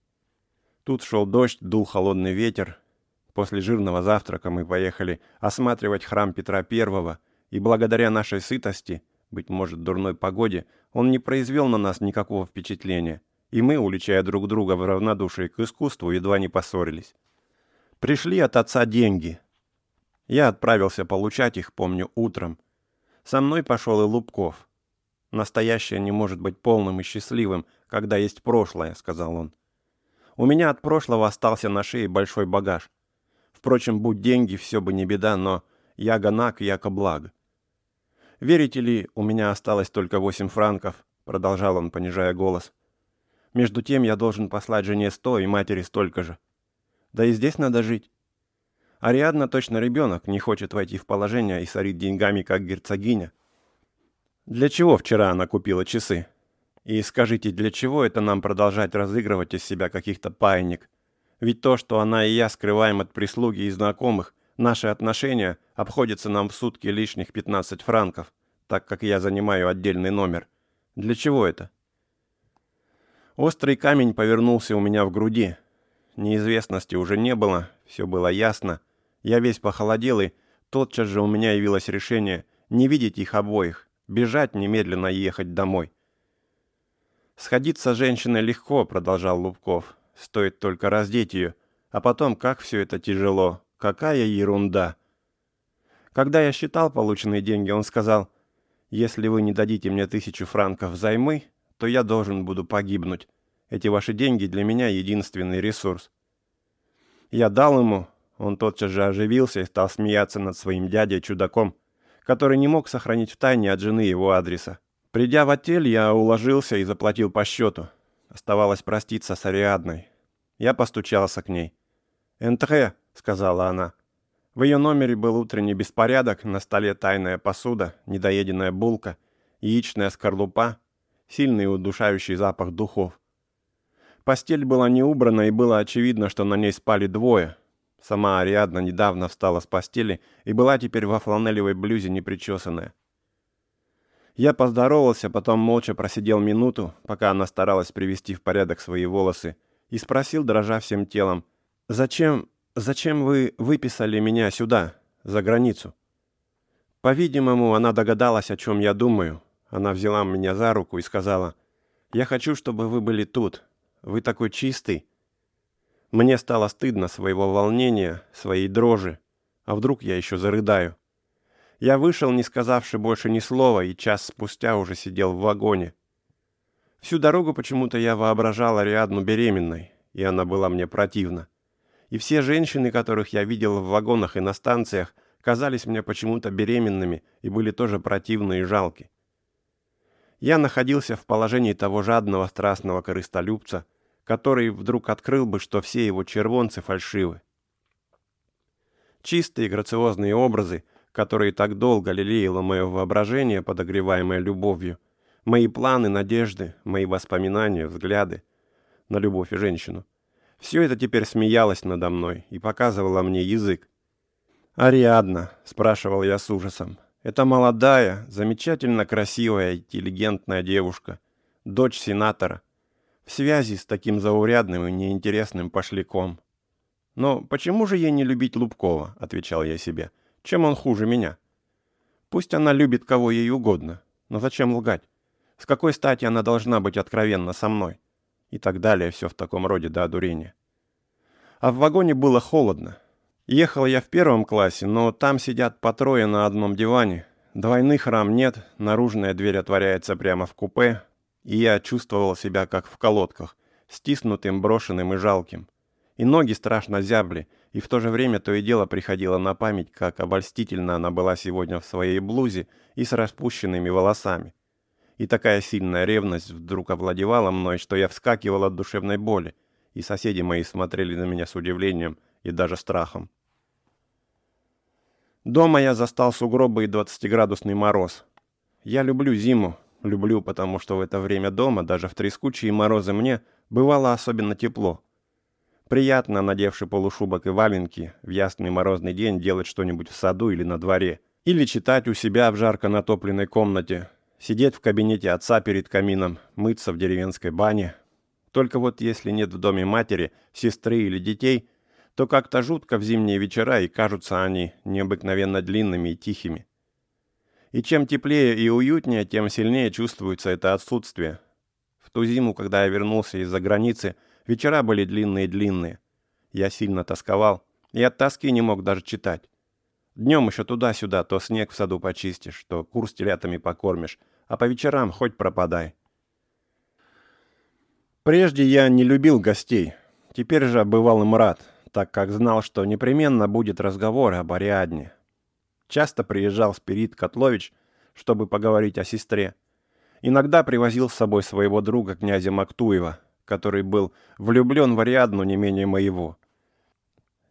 Тут шел дождь, дул холодный ветер. После жирного завтрака мы поехали осматривать храм Петра I, и благодаря нашей сытости – быть может, дурной погоде, он не произвел на нас никакого впечатления, и мы, уличая друг друга в равнодушии к искусству, едва не поссорились. Пришли от отца деньги. Я отправился получать их, помню, утром. Со мной пошел и Лубков. «Настоящее не может быть полным и счастливым, когда есть прошлое», — сказал он. «У меня от прошлого остался на шее большой багаж. Впрочем, будь деньги, все бы не беда, но я гонак, яко благ. «Верите ли, у меня осталось только восемь франков», — продолжал он, понижая голос. «Между тем я должен послать жене сто и матери столько же. Да и здесь надо жить. Ариадна точно ребенок, не хочет войти в положение и сорит деньгами, как герцогиня. Для чего вчера она купила часы? И скажите, для чего это нам продолжать разыгрывать из себя каких-то паинек? Ведь то, что она и я скрываем от прислуги и знакомых, Наши отношения обходятся нам в сутки лишних 15 франков, так как я занимаю отдельный номер. Для чего это? Острый камень повернулся у меня в груди. Неизвестности уже не было, все было ясно. Я весь похолодел, и тотчас же у меня явилось решение не видеть их обоих, бежать немедленно и ехать домой. «Сходиться с женщиной легко», — продолжал Лубков. «Стоит только раздеть ее, а потом как все это тяжело, Какая ерунда. Когда я считал полученные деньги, он сказал, «Если вы не дадите мне тысячу франков взаймы, то я должен буду погибнуть. Эти ваши деньги для меня единственный ресурс». Я дал ему, он тотчас же оживился и стал смеяться над своим дядей-чудаком, который не мог сохранить в тайне от жены его адреса. Придя в отель, я уложился и заплатил по счету. Оставалось проститься с Ариадной. Я постучался к ней. «Энтре», — сказала она. В ее номере был утренний беспорядок, на столе тайная посуда, недоеденная булка, яичная скорлупа, сильный удушающий запах духов. Постель была не убрана, и было очевидно, что на ней спали двое. Сама Ариадна недавно встала с постели и была теперь во фланелевой блюзе непричесанная. Я поздоровался, потом молча просидел минуту, пока она старалась привести в порядок свои волосы, и спросил, дрожа всем телом, «Зачем, зачем вы выписали меня сюда, за границу?» По-видимому, она догадалась, о чем я думаю. Она взяла меня за руку и сказала, «Я хочу, чтобы вы были тут. Вы такой чистый». Мне стало стыдно своего волнения, своей дрожи. А вдруг я еще зарыдаю? Я вышел, не сказавши больше ни слова, и час спустя уже сидел в вагоне. Всю дорогу почему-то я воображал Ариадну беременной, и она была мне противна. И все женщины, которых я видел в вагонах и на станциях, казались мне почему-то беременными и были тоже противны и жалки. Я находился в положении того жадного страстного корыстолюбца, который вдруг открыл бы, что все его червонцы фальшивы. Чистые грациозные образы, которые так долго лелеяло мое воображение, подогреваемое любовью, мои планы, надежды, мои воспоминания, взгляды на любовь и женщину. Все это теперь смеялось надо мной и показывало мне язык. «Ариадна», — спрашивал я с ужасом, — «это молодая, замечательно красивая, интеллигентная девушка, дочь сенатора, в связи с таким заурядным и неинтересным пошляком». «Но почему же ей не любить Лубкова?» — отвечал я себе. — чем он хуже меня? Пусть она любит кого ей угодно, но зачем лгать? С какой стати она должна быть откровенна со мной? И так далее, все в таком роде до одурения. А в вагоне было холодно. Ехал я в первом классе, но там сидят по трое на одном диване. Двойных рам нет, наружная дверь отворяется прямо в купе, и я чувствовал себя как в колодках, стиснутым, брошенным и жалким. И ноги страшно зябли, и в то же время то и дело приходило на память, как обольстительно она была сегодня в своей блузе и с распущенными волосами. И такая сильная ревность вдруг овладевала мной, что я вскакивал от душевной боли, и соседи мои смотрели на меня с удивлением и даже страхом. Дома я застал сугробы и двадцатиградусный мороз. Я люблю зиму, люблю, потому что в это время дома, даже в трескучие морозы мне, бывало особенно тепло — Приятно, надевши полушубок и валенки, в ясный морозный день делать что-нибудь в саду или на дворе. Или читать у себя в жарко натопленной комнате. Сидеть в кабинете отца перед камином, мыться в деревенской бане. Только вот если нет в доме матери, сестры или детей, то как-то жутко в зимние вечера, и кажутся они необыкновенно длинными и тихими. И чем теплее и уютнее, тем сильнее чувствуется это отсутствие. В ту зиму, когда я вернулся из-за границы, Вечера были длинные-длинные. Я сильно тосковал, и от тоски не мог даже читать. Днем еще туда-сюда, то снег в саду почистишь, то кур с телятами покормишь, а по вечерам хоть пропадай. Прежде я не любил гостей, теперь же бывал им рад, так как знал, что непременно будет разговор об Ариадне. Часто приезжал Спирит Котлович, чтобы поговорить о сестре. Иногда привозил с собой своего друга князя Мактуева, который был влюблен в Ариадну не менее моего.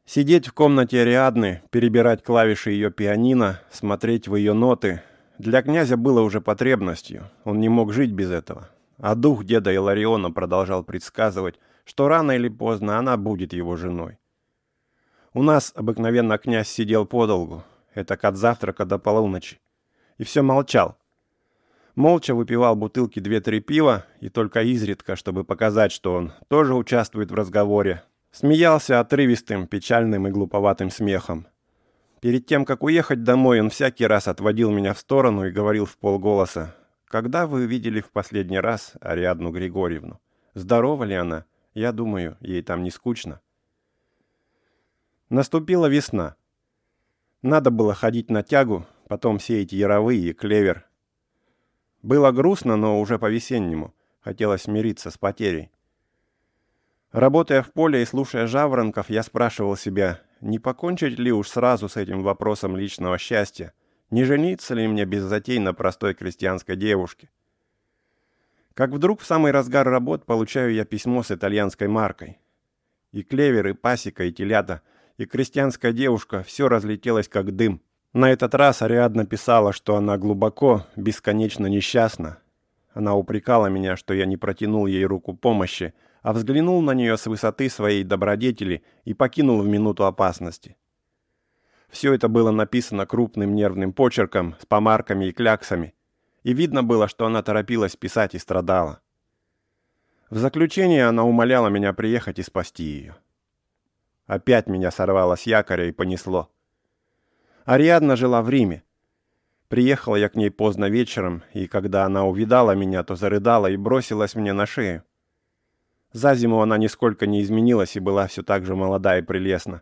Сидеть в комнате Ариадны, перебирать клавиши ее пианино, смотреть в ее ноты — для князя было уже потребностью, он не мог жить без этого. А дух деда Илариона продолжал предсказывать, что рано или поздно она будет его женой. У нас обыкновенно князь сидел подолгу, это от завтрака до полуночи, и все молчал, молча выпивал бутылки две-три пива и только изредка, чтобы показать, что он тоже участвует в разговоре, смеялся отрывистым, печальным и глуповатым смехом. Перед тем, как уехать домой, он всякий раз отводил меня в сторону и говорил в полголоса, «Когда вы видели в последний раз Ариадну Григорьевну? Здорова ли она? Я думаю, ей там не скучно». Наступила весна. Надо было ходить на тягу, потом сеять яровые и клевер – было грустно, но уже по-весеннему. Хотелось смириться с потерей. Работая в поле и слушая жаворонков, я спрашивал себя, не покончить ли уж сразу с этим вопросом личного счастья, не жениться ли мне без затей на простой крестьянской девушке. Как вдруг в самый разгар работ получаю я письмо с итальянской маркой. И клевер, и пасека, и телята, и крестьянская девушка, все разлетелось как дым. На этот раз Ариадна писала, что она глубоко, бесконечно несчастна. Она упрекала меня, что я не протянул ей руку помощи, а взглянул на нее с высоты своей добродетели и покинул в минуту опасности. Все это было написано крупным нервным почерком с помарками и кляксами, и видно было, что она торопилась писать и страдала. В заключение она умоляла меня приехать и спасти ее. Опять меня сорвало с якоря и понесло. Ариадна жила в Риме. Приехала я к ней поздно вечером, и когда она увидала меня, то зарыдала и бросилась мне на шею. За зиму она нисколько не изменилась и была все так же молода и прелестна.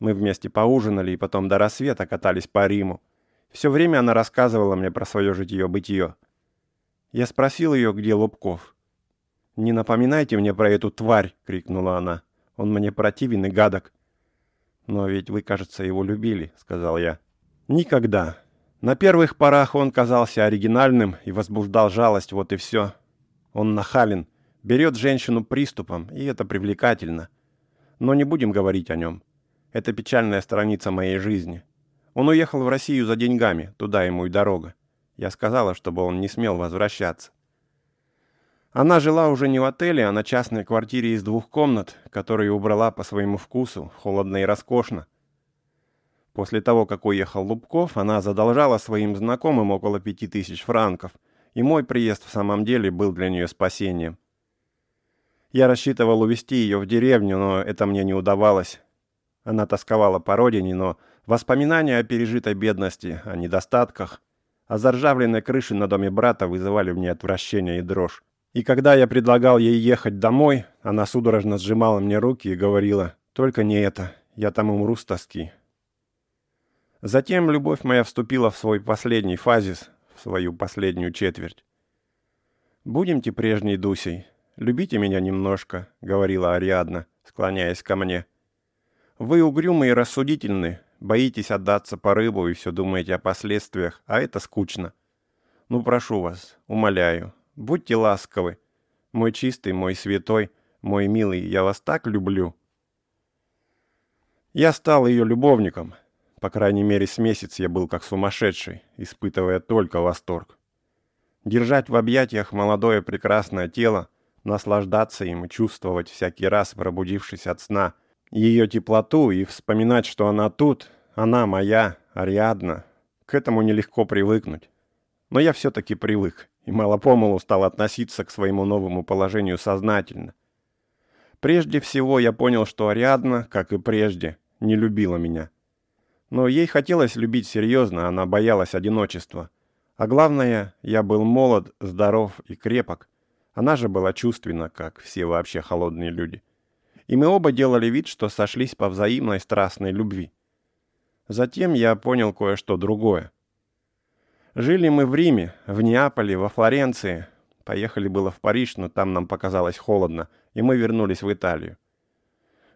Мы вместе поужинали и потом до рассвета катались по Риму. Все время она рассказывала мне про свое житье-бытие. Я спросил ее, где Лобков. «Не напоминайте мне про эту тварь!» — крикнула она. «Он мне противен и гадок». «Но ведь вы, кажется, его любили», — сказал я. «Никогда. На первых порах он казался оригинальным и возбуждал жалость, вот и все. Он нахален, берет женщину приступом, и это привлекательно. Но не будем говорить о нем. Это печальная страница моей жизни. Он уехал в Россию за деньгами, туда ему и дорога. Я сказала, чтобы он не смел возвращаться. Она жила уже не в отеле, а на частной квартире из двух комнат, которую убрала по своему вкусу, холодно и роскошно. После того, как уехал Лубков, она задолжала своим знакомым около пяти тысяч франков, и мой приезд в самом деле был для нее спасением. Я рассчитывал увезти ее в деревню, но это мне не удавалось. Она тосковала по родине, но воспоминания о пережитой бедности, о недостатках, о заржавленной крыше на доме брата вызывали в ней отвращение и дрожь. И когда я предлагал ей ехать домой, она судорожно сжимала мне руки и говорила, «Только не это, я там умру с тоски». Затем любовь моя вступила в свой последний фазис, в свою последнюю четверть. «Будемте прежней Дусей, любите меня немножко», — говорила Ариадна, склоняясь ко мне. «Вы угрюмы и рассудительны, боитесь отдаться порыву и все думаете о последствиях, а это скучно. Ну, прошу вас, умоляю, Будьте ласковы. Мой чистый, мой святой, мой милый, я вас так люблю. Я стал ее любовником. По крайней мере, с месяц я был как сумасшедший, испытывая только восторг. Держать в объятиях молодое прекрасное тело, наслаждаться им и чувствовать всякий раз, пробудившись от сна, ее теплоту и вспоминать, что она тут, она моя, Ариадна. К этому нелегко привыкнуть. Но я все-таки привык и мало-помалу стал относиться к своему новому положению сознательно. Прежде всего я понял, что Ариадна, как и прежде, не любила меня. Но ей хотелось любить серьезно, она боялась одиночества. А главное, я был молод, здоров и крепок. Она же была чувственна, как все вообще холодные люди. И мы оба делали вид, что сошлись по взаимной страстной любви. Затем я понял кое-что другое. Жили мы в Риме, в Неаполе, во Флоренции. Поехали было в Париж, но там нам показалось холодно, и мы вернулись в Италию.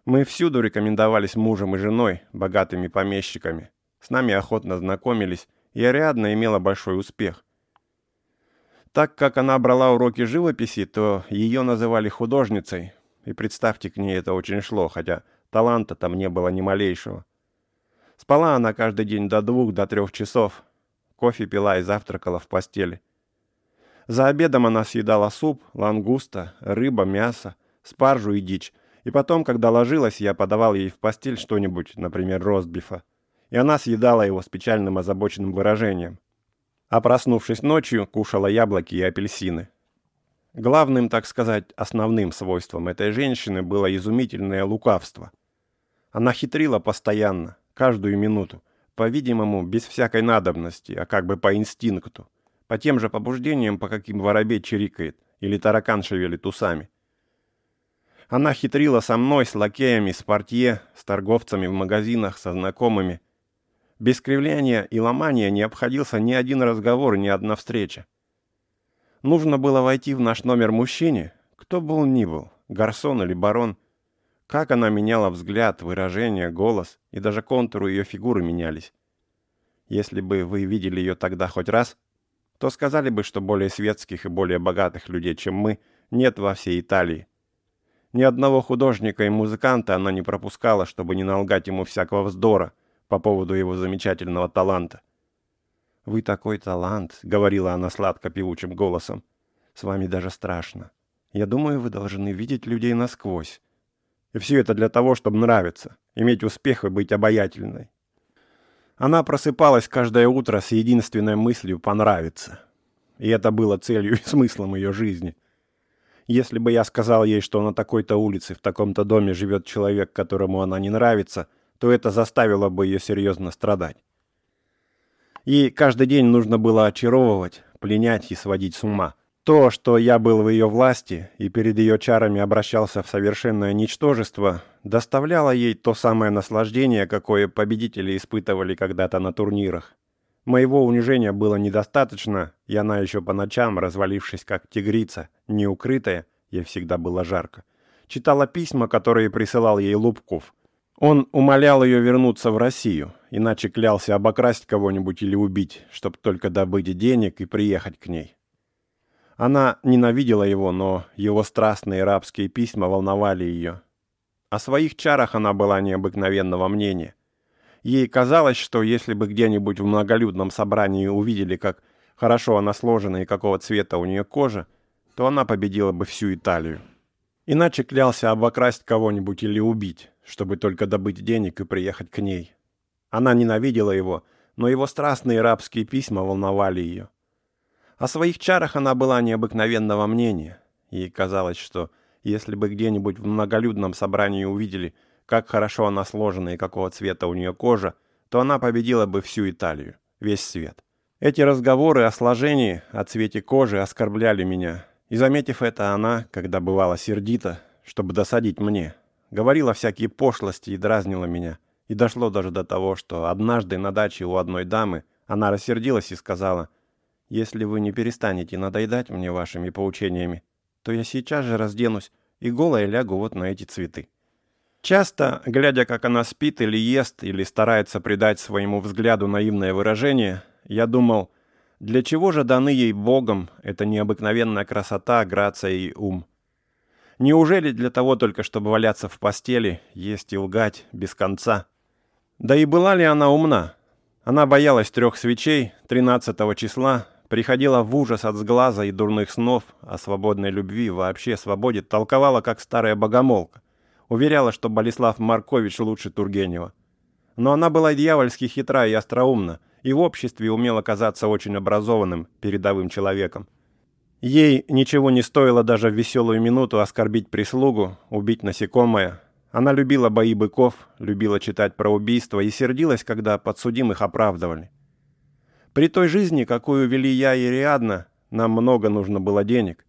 Мы всюду рекомендовались мужем и женой, богатыми помещиками. С нами охотно знакомились, и Ариадна имела большой успех. Так как она брала уроки живописи, то ее называли художницей, и представьте, к ней это очень шло, хотя таланта там не было ни малейшего. Спала она каждый день до двух, до трех часов, кофе пила и завтракала в постели. За обедом она съедала суп, лангуста, рыба, мясо, спаржу и дичь. И потом, когда ложилась, я подавал ей в постель что-нибудь, например, ростбифа. И она съедала его с печальным озабоченным выражением. А проснувшись ночью, кушала яблоки и апельсины. Главным, так сказать, основным свойством этой женщины было изумительное лукавство. Она хитрила постоянно, каждую минуту, по-видимому, без всякой надобности, а как бы по инстинкту, по тем же побуждениям, по каким воробей чирикает или таракан шевелит усами. Она хитрила со мной, с лакеями, с портье, с торговцами в магазинах, со знакомыми. Без кривляния и ломания не обходился ни один разговор, ни одна встреча. Нужно было войти в наш номер мужчине, кто бы он ни был, гарсон или барон, как она меняла взгляд, выражение, голос, и даже контуры ее фигуры менялись. Если бы вы видели ее тогда хоть раз, то сказали бы, что более светских и более богатых людей, чем мы, нет во всей Италии. Ни одного художника и музыканта она не пропускала, чтобы не налгать ему всякого вздора по поводу его замечательного таланта. «Вы такой талант», — говорила она сладко певучим голосом. «С вами даже страшно. Я думаю, вы должны видеть людей насквозь. И все это для того, чтобы нравиться, иметь успех и быть обаятельной. Она просыпалась каждое утро с единственной мыслью «понравиться». И это было целью и смыслом ее жизни. Если бы я сказал ей, что на такой-то улице, в таком-то доме живет человек, которому она не нравится, то это заставило бы ее серьезно страдать. Ей каждый день нужно было очаровывать, пленять и сводить с ума. То, что я был в ее власти и перед ее чарами обращался в совершенное ничтожество, доставляло ей то самое наслаждение, какое победители испытывали когда-то на турнирах. Моего унижения было недостаточно, и она еще по ночам, развалившись как тигрица, неукрытая, ей всегда было жарко, читала письма, которые присылал ей Лубков. Он умолял ее вернуться в Россию, иначе клялся обокрасть кого-нибудь или убить, чтобы только добыть денег и приехать к ней. Она ненавидела его, но его страстные рабские письма волновали ее. О своих чарах она была необыкновенного мнения. Ей казалось, что если бы где-нибудь в многолюдном собрании увидели, как хорошо она сложена и какого цвета у нее кожа, то она победила бы всю Италию. Иначе клялся обокрасть кого-нибудь или убить, чтобы только добыть денег и приехать к ней. Она ненавидела его, но его страстные рабские письма волновали ее. О своих чарах она была необыкновенного мнения. Ей казалось, что если бы где-нибудь в многолюдном собрании увидели, как хорошо она сложена и какого цвета у нее кожа, то она победила бы всю Италию, весь свет. Эти разговоры о сложении, о цвете кожи оскорбляли меня. И заметив это, она, когда бывала сердита, чтобы досадить мне, говорила всякие пошлости и дразнила меня. И дошло даже до того, что однажды на даче у одной дамы она рассердилась и сказала – если вы не перестанете надоедать мне вашими поучениями, то я сейчас же разденусь и голая лягу вот на эти цветы. Часто, глядя, как она спит или ест, или старается придать своему взгляду наивное выражение, я думал, для чего же даны ей Богом эта необыкновенная красота, грация и ум? Неужели для того только, чтобы валяться в постели, есть и лгать без конца? Да и была ли она умна? Она боялась трех свечей 13 числа, приходила в ужас от сглаза и дурных снов, о свободной любви, вообще свободе, толковала, как старая богомолка. Уверяла, что Болеслав Маркович лучше Тургенева. Но она была дьявольски хитра и остроумна, и в обществе умела казаться очень образованным, передовым человеком. Ей ничего не стоило даже в веселую минуту оскорбить прислугу, убить насекомое. Она любила бои быков, любила читать про убийства и сердилась, когда подсудимых оправдывали. При той жизни, какую вели я и Риадна, нам много нужно было денег.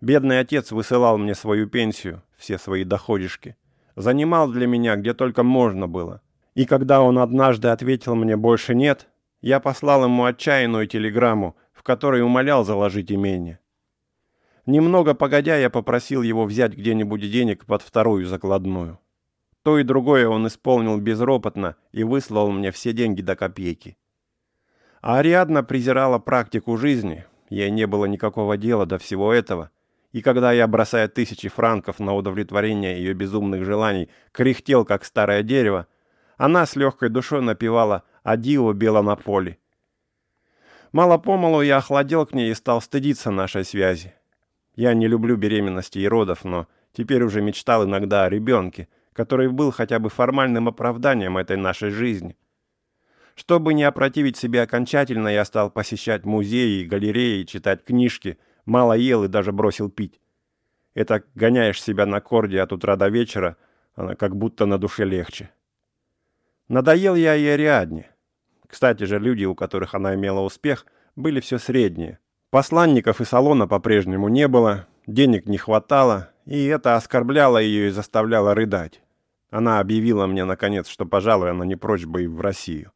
Бедный отец высылал мне свою пенсию, все свои доходишки. Занимал для меня, где только можно было. И когда он однажды ответил мне «больше нет», я послал ему отчаянную телеграмму, в которой умолял заложить имение. Немного погодя, я попросил его взять где-нибудь денег под вторую закладную. То и другое он исполнил безропотно и выслал мне все деньги до копейки. А Ариадна презирала практику жизни, ей не было никакого дела до всего этого. И когда я, бросая тысячи франков на удовлетворение ее безумных желаний, кряхтел, как старое дерево, она с легкой душой напевала «Адио, бело на поле». Мало-помалу я охладел к ней и стал стыдиться нашей связи. Я не люблю беременности и родов, но теперь уже мечтал иногда о ребенке, который был хотя бы формальным оправданием этой нашей жизни. Чтобы не опротивить себе окончательно, я стал посещать музеи, галереи, читать книжки, мало ел и даже бросил пить. Это гоняешь себя на корде от утра до вечера, она как будто на душе легче. Надоел я и Ариадне. Кстати же, люди, у которых она имела успех, были все средние. Посланников и салона по-прежнему не было, денег не хватало, и это оскорбляло ее и заставляло рыдать. Она объявила мне, наконец, что, пожалуй, она не прочь бы и в Россию.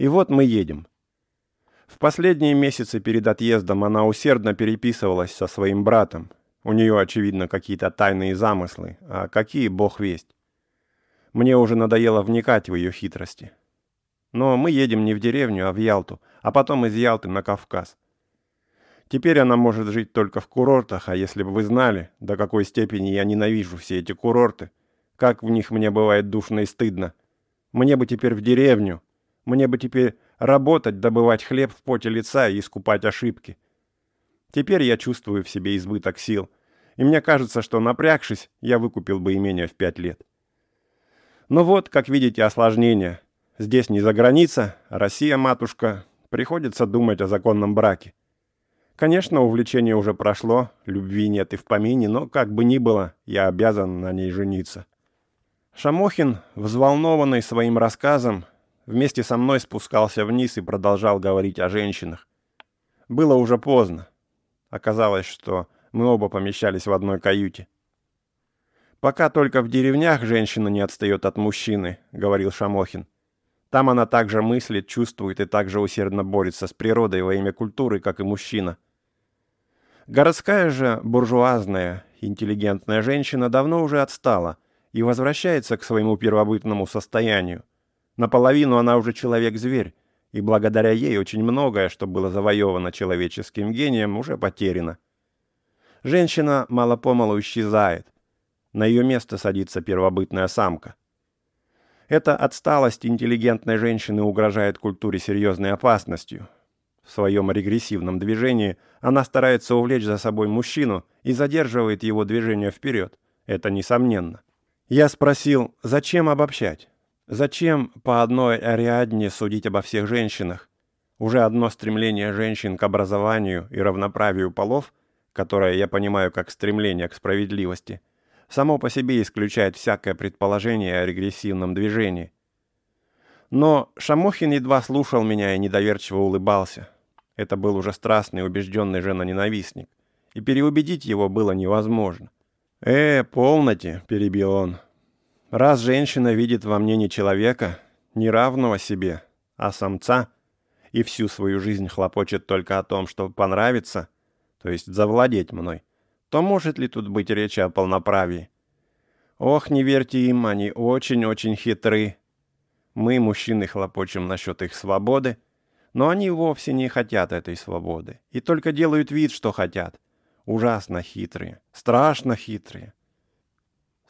И вот мы едем. В последние месяцы перед отъездом она усердно переписывалась со своим братом. У нее, очевидно, какие-то тайные замыслы, а какие бог весть. Мне уже надоело вникать в ее хитрости. Но мы едем не в деревню, а в Ялту, а потом из Ялты на Кавказ. Теперь она может жить только в курортах, а если бы вы знали, до какой степени я ненавижу все эти курорты, как в них мне бывает душно и стыдно. Мне бы теперь в деревню, мне бы теперь работать, добывать хлеб в поте лица и искупать ошибки. Теперь я чувствую в себе избыток сил. И мне кажется, что напрягшись, я выкупил бы имение в пять лет. Но вот, как видите, осложнение. Здесь не за граница, Россия, матушка, приходится думать о законном браке. Конечно, увлечение уже прошло, любви нет и в помине, но как бы ни было, я обязан на ней жениться. Шамохин, взволнованный своим рассказом, вместе со мной спускался вниз и продолжал говорить о женщинах. Было уже поздно. Оказалось, что мы оба помещались в одной каюте. «Пока только в деревнях женщина не отстает от мужчины», — говорил Шамохин. «Там она также мыслит, чувствует и также усердно борется с природой во имя культуры, как и мужчина». Городская же буржуазная, интеллигентная женщина давно уже отстала и возвращается к своему первобытному состоянию. Наполовину она уже человек-зверь, и благодаря ей очень многое, что было завоевано человеческим гением, уже потеряно. Женщина мало-помалу исчезает. На ее место садится первобытная самка. Эта отсталость интеллигентной женщины угрожает культуре серьезной опасностью, в своем регрессивном движении она старается увлечь за собой мужчину и задерживает его движение вперед. Это несомненно. Я спросил, зачем обобщать? Зачем по одной Ариадне судить обо всех женщинах? Уже одно стремление женщин к образованию и равноправию полов, которое я понимаю как стремление к справедливости, само по себе исключает всякое предположение о регрессивном движении. Но Шамохин едва слушал меня и недоверчиво улыбался. Это был уже страстный, убежденный жена-ненавистник, и переубедить его было невозможно. «Э, полноте», — перебил он. «Раз женщина видит во мне не человека, не равного себе, а самца, и всю свою жизнь хлопочет только о том, чтобы понравиться, то есть завладеть мной, то может ли тут быть речи о полноправии? Ох, не верьте им, они очень-очень хитры. Мы, мужчины, хлопочем насчет их свободы, — но они вовсе не хотят этой свободы и только делают вид, что хотят. Ужасно хитрые, страшно хитрые.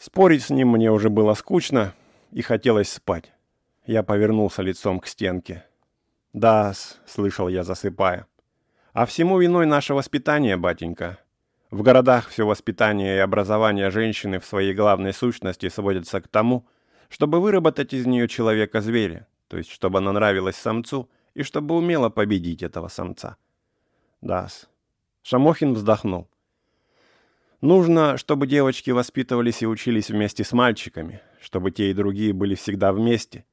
Спорить с ним мне уже было скучно и хотелось спать. Я повернулся лицом к стенке. да слышал я, засыпая. «А всему виной наше воспитание, батенька. В городах все воспитание и образование женщины в своей главной сущности сводятся к тому, чтобы выработать из нее человека-зверя, то есть чтобы она нравилась самцу – и чтобы умело победить этого самца. Дас. Шамохин вздохнул. Нужно, чтобы девочки воспитывались и учились вместе с мальчиками, чтобы те и другие были всегда вместе.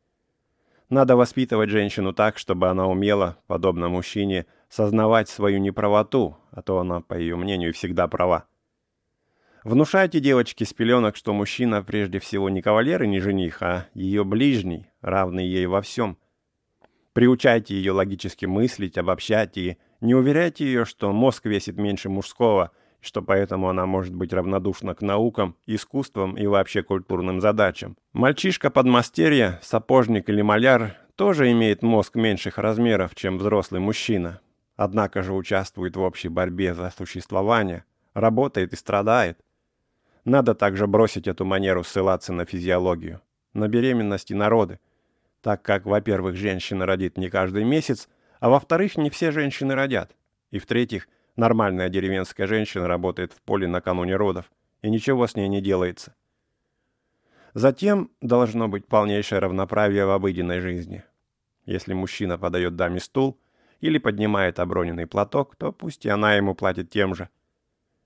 Надо воспитывать женщину так, чтобы она умела, подобно мужчине, сознавать свою неправоту, а то она, по ее мнению, всегда права. Внушайте девочке с пеленок, что мужчина прежде всего не кавалер и не жених, а ее ближний, равный ей во всем – Приучайте ее логически мыслить, обобщать и не уверяйте ее, что мозг весит меньше мужского, что поэтому она может быть равнодушна к наукам, искусствам и вообще культурным задачам. Мальчишка подмастерье, сапожник или маляр тоже имеет мозг меньших размеров, чем взрослый мужчина. Однако же участвует в общей борьбе за существование, работает и страдает. Надо также бросить эту манеру ссылаться на физиологию, на беременность и народы так как, во-первых, женщина родит не каждый месяц, а во-вторых, не все женщины родят. И в-третьих, нормальная деревенская женщина работает в поле накануне родов, и ничего с ней не делается. Затем должно быть полнейшее равноправие в обыденной жизни. Если мужчина подает даме стул или поднимает оброненный платок, то пусть и она ему платит тем же.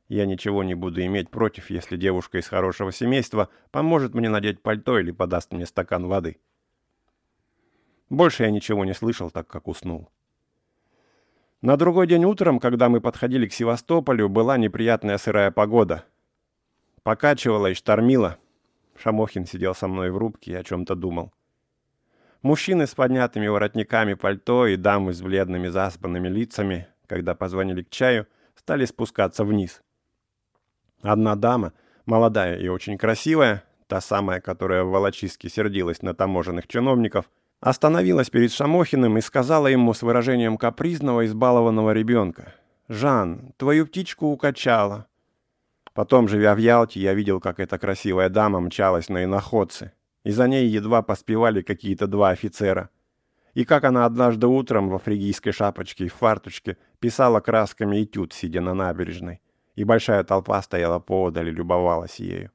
Я ничего не буду иметь против, если девушка из хорошего семейства поможет мне надеть пальто или подаст мне стакан воды. Больше я ничего не слышал, так как уснул. На другой день утром, когда мы подходили к Севастополю, была неприятная сырая погода. Покачивала и штормила. Шамохин сидел со мной в рубке и о чем-то думал. Мужчины с поднятыми воротниками пальто и дамы с бледными заспанными лицами, когда позвонили к чаю, стали спускаться вниз. Одна дама, молодая и очень красивая, та самая, которая в Волочиске сердилась на таможенных чиновников – Остановилась перед Шамохиным и сказала ему с выражением капризного, избалованного ребенка. «Жан, твою птичку укачала». Потом, живя в Ялте, я видел, как эта красивая дама мчалась на иноходце, и за ней едва поспевали какие-то два офицера. И как она однажды утром во фригийской шапочке и фарточке писала красками этюд, сидя на набережной. и большая толпа стояла поодаль и любовалась ею.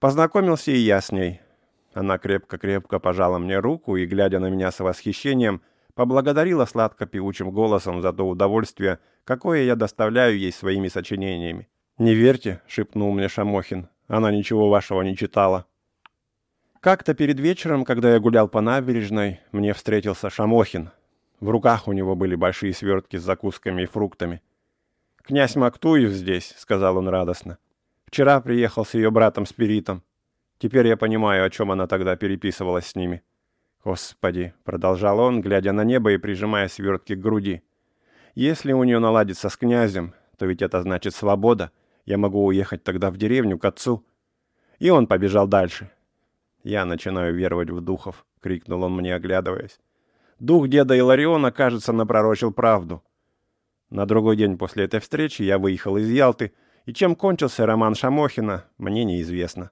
Познакомился и я с ней. Она крепко-крепко пожала мне руку и, глядя на меня с восхищением, поблагодарила сладко-певучим голосом за то удовольствие, какое я доставляю ей своими сочинениями. «Не верьте», — шепнул мне Шамохин, — «она ничего вашего не читала». Как-то перед вечером, когда я гулял по набережной, мне встретился Шамохин. В руках у него были большие свертки с закусками и фруктами. «Князь Мактуев здесь», — сказал он радостно. «Вчера приехал с ее братом Спиритом. Теперь я понимаю, о чем она тогда переписывалась с ними». «Господи», — продолжал он, глядя на небо и прижимая свертки к груди. «Если у нее наладится с князем, то ведь это значит свобода. Я могу уехать тогда в деревню к отцу». И он побежал дальше. «Я начинаю веровать в духов», — крикнул он мне, оглядываясь. «Дух деда Илариона, кажется, напророчил правду». На другой день после этой встречи я выехал из Ялты, и чем кончился роман Шамохина, мне неизвестно.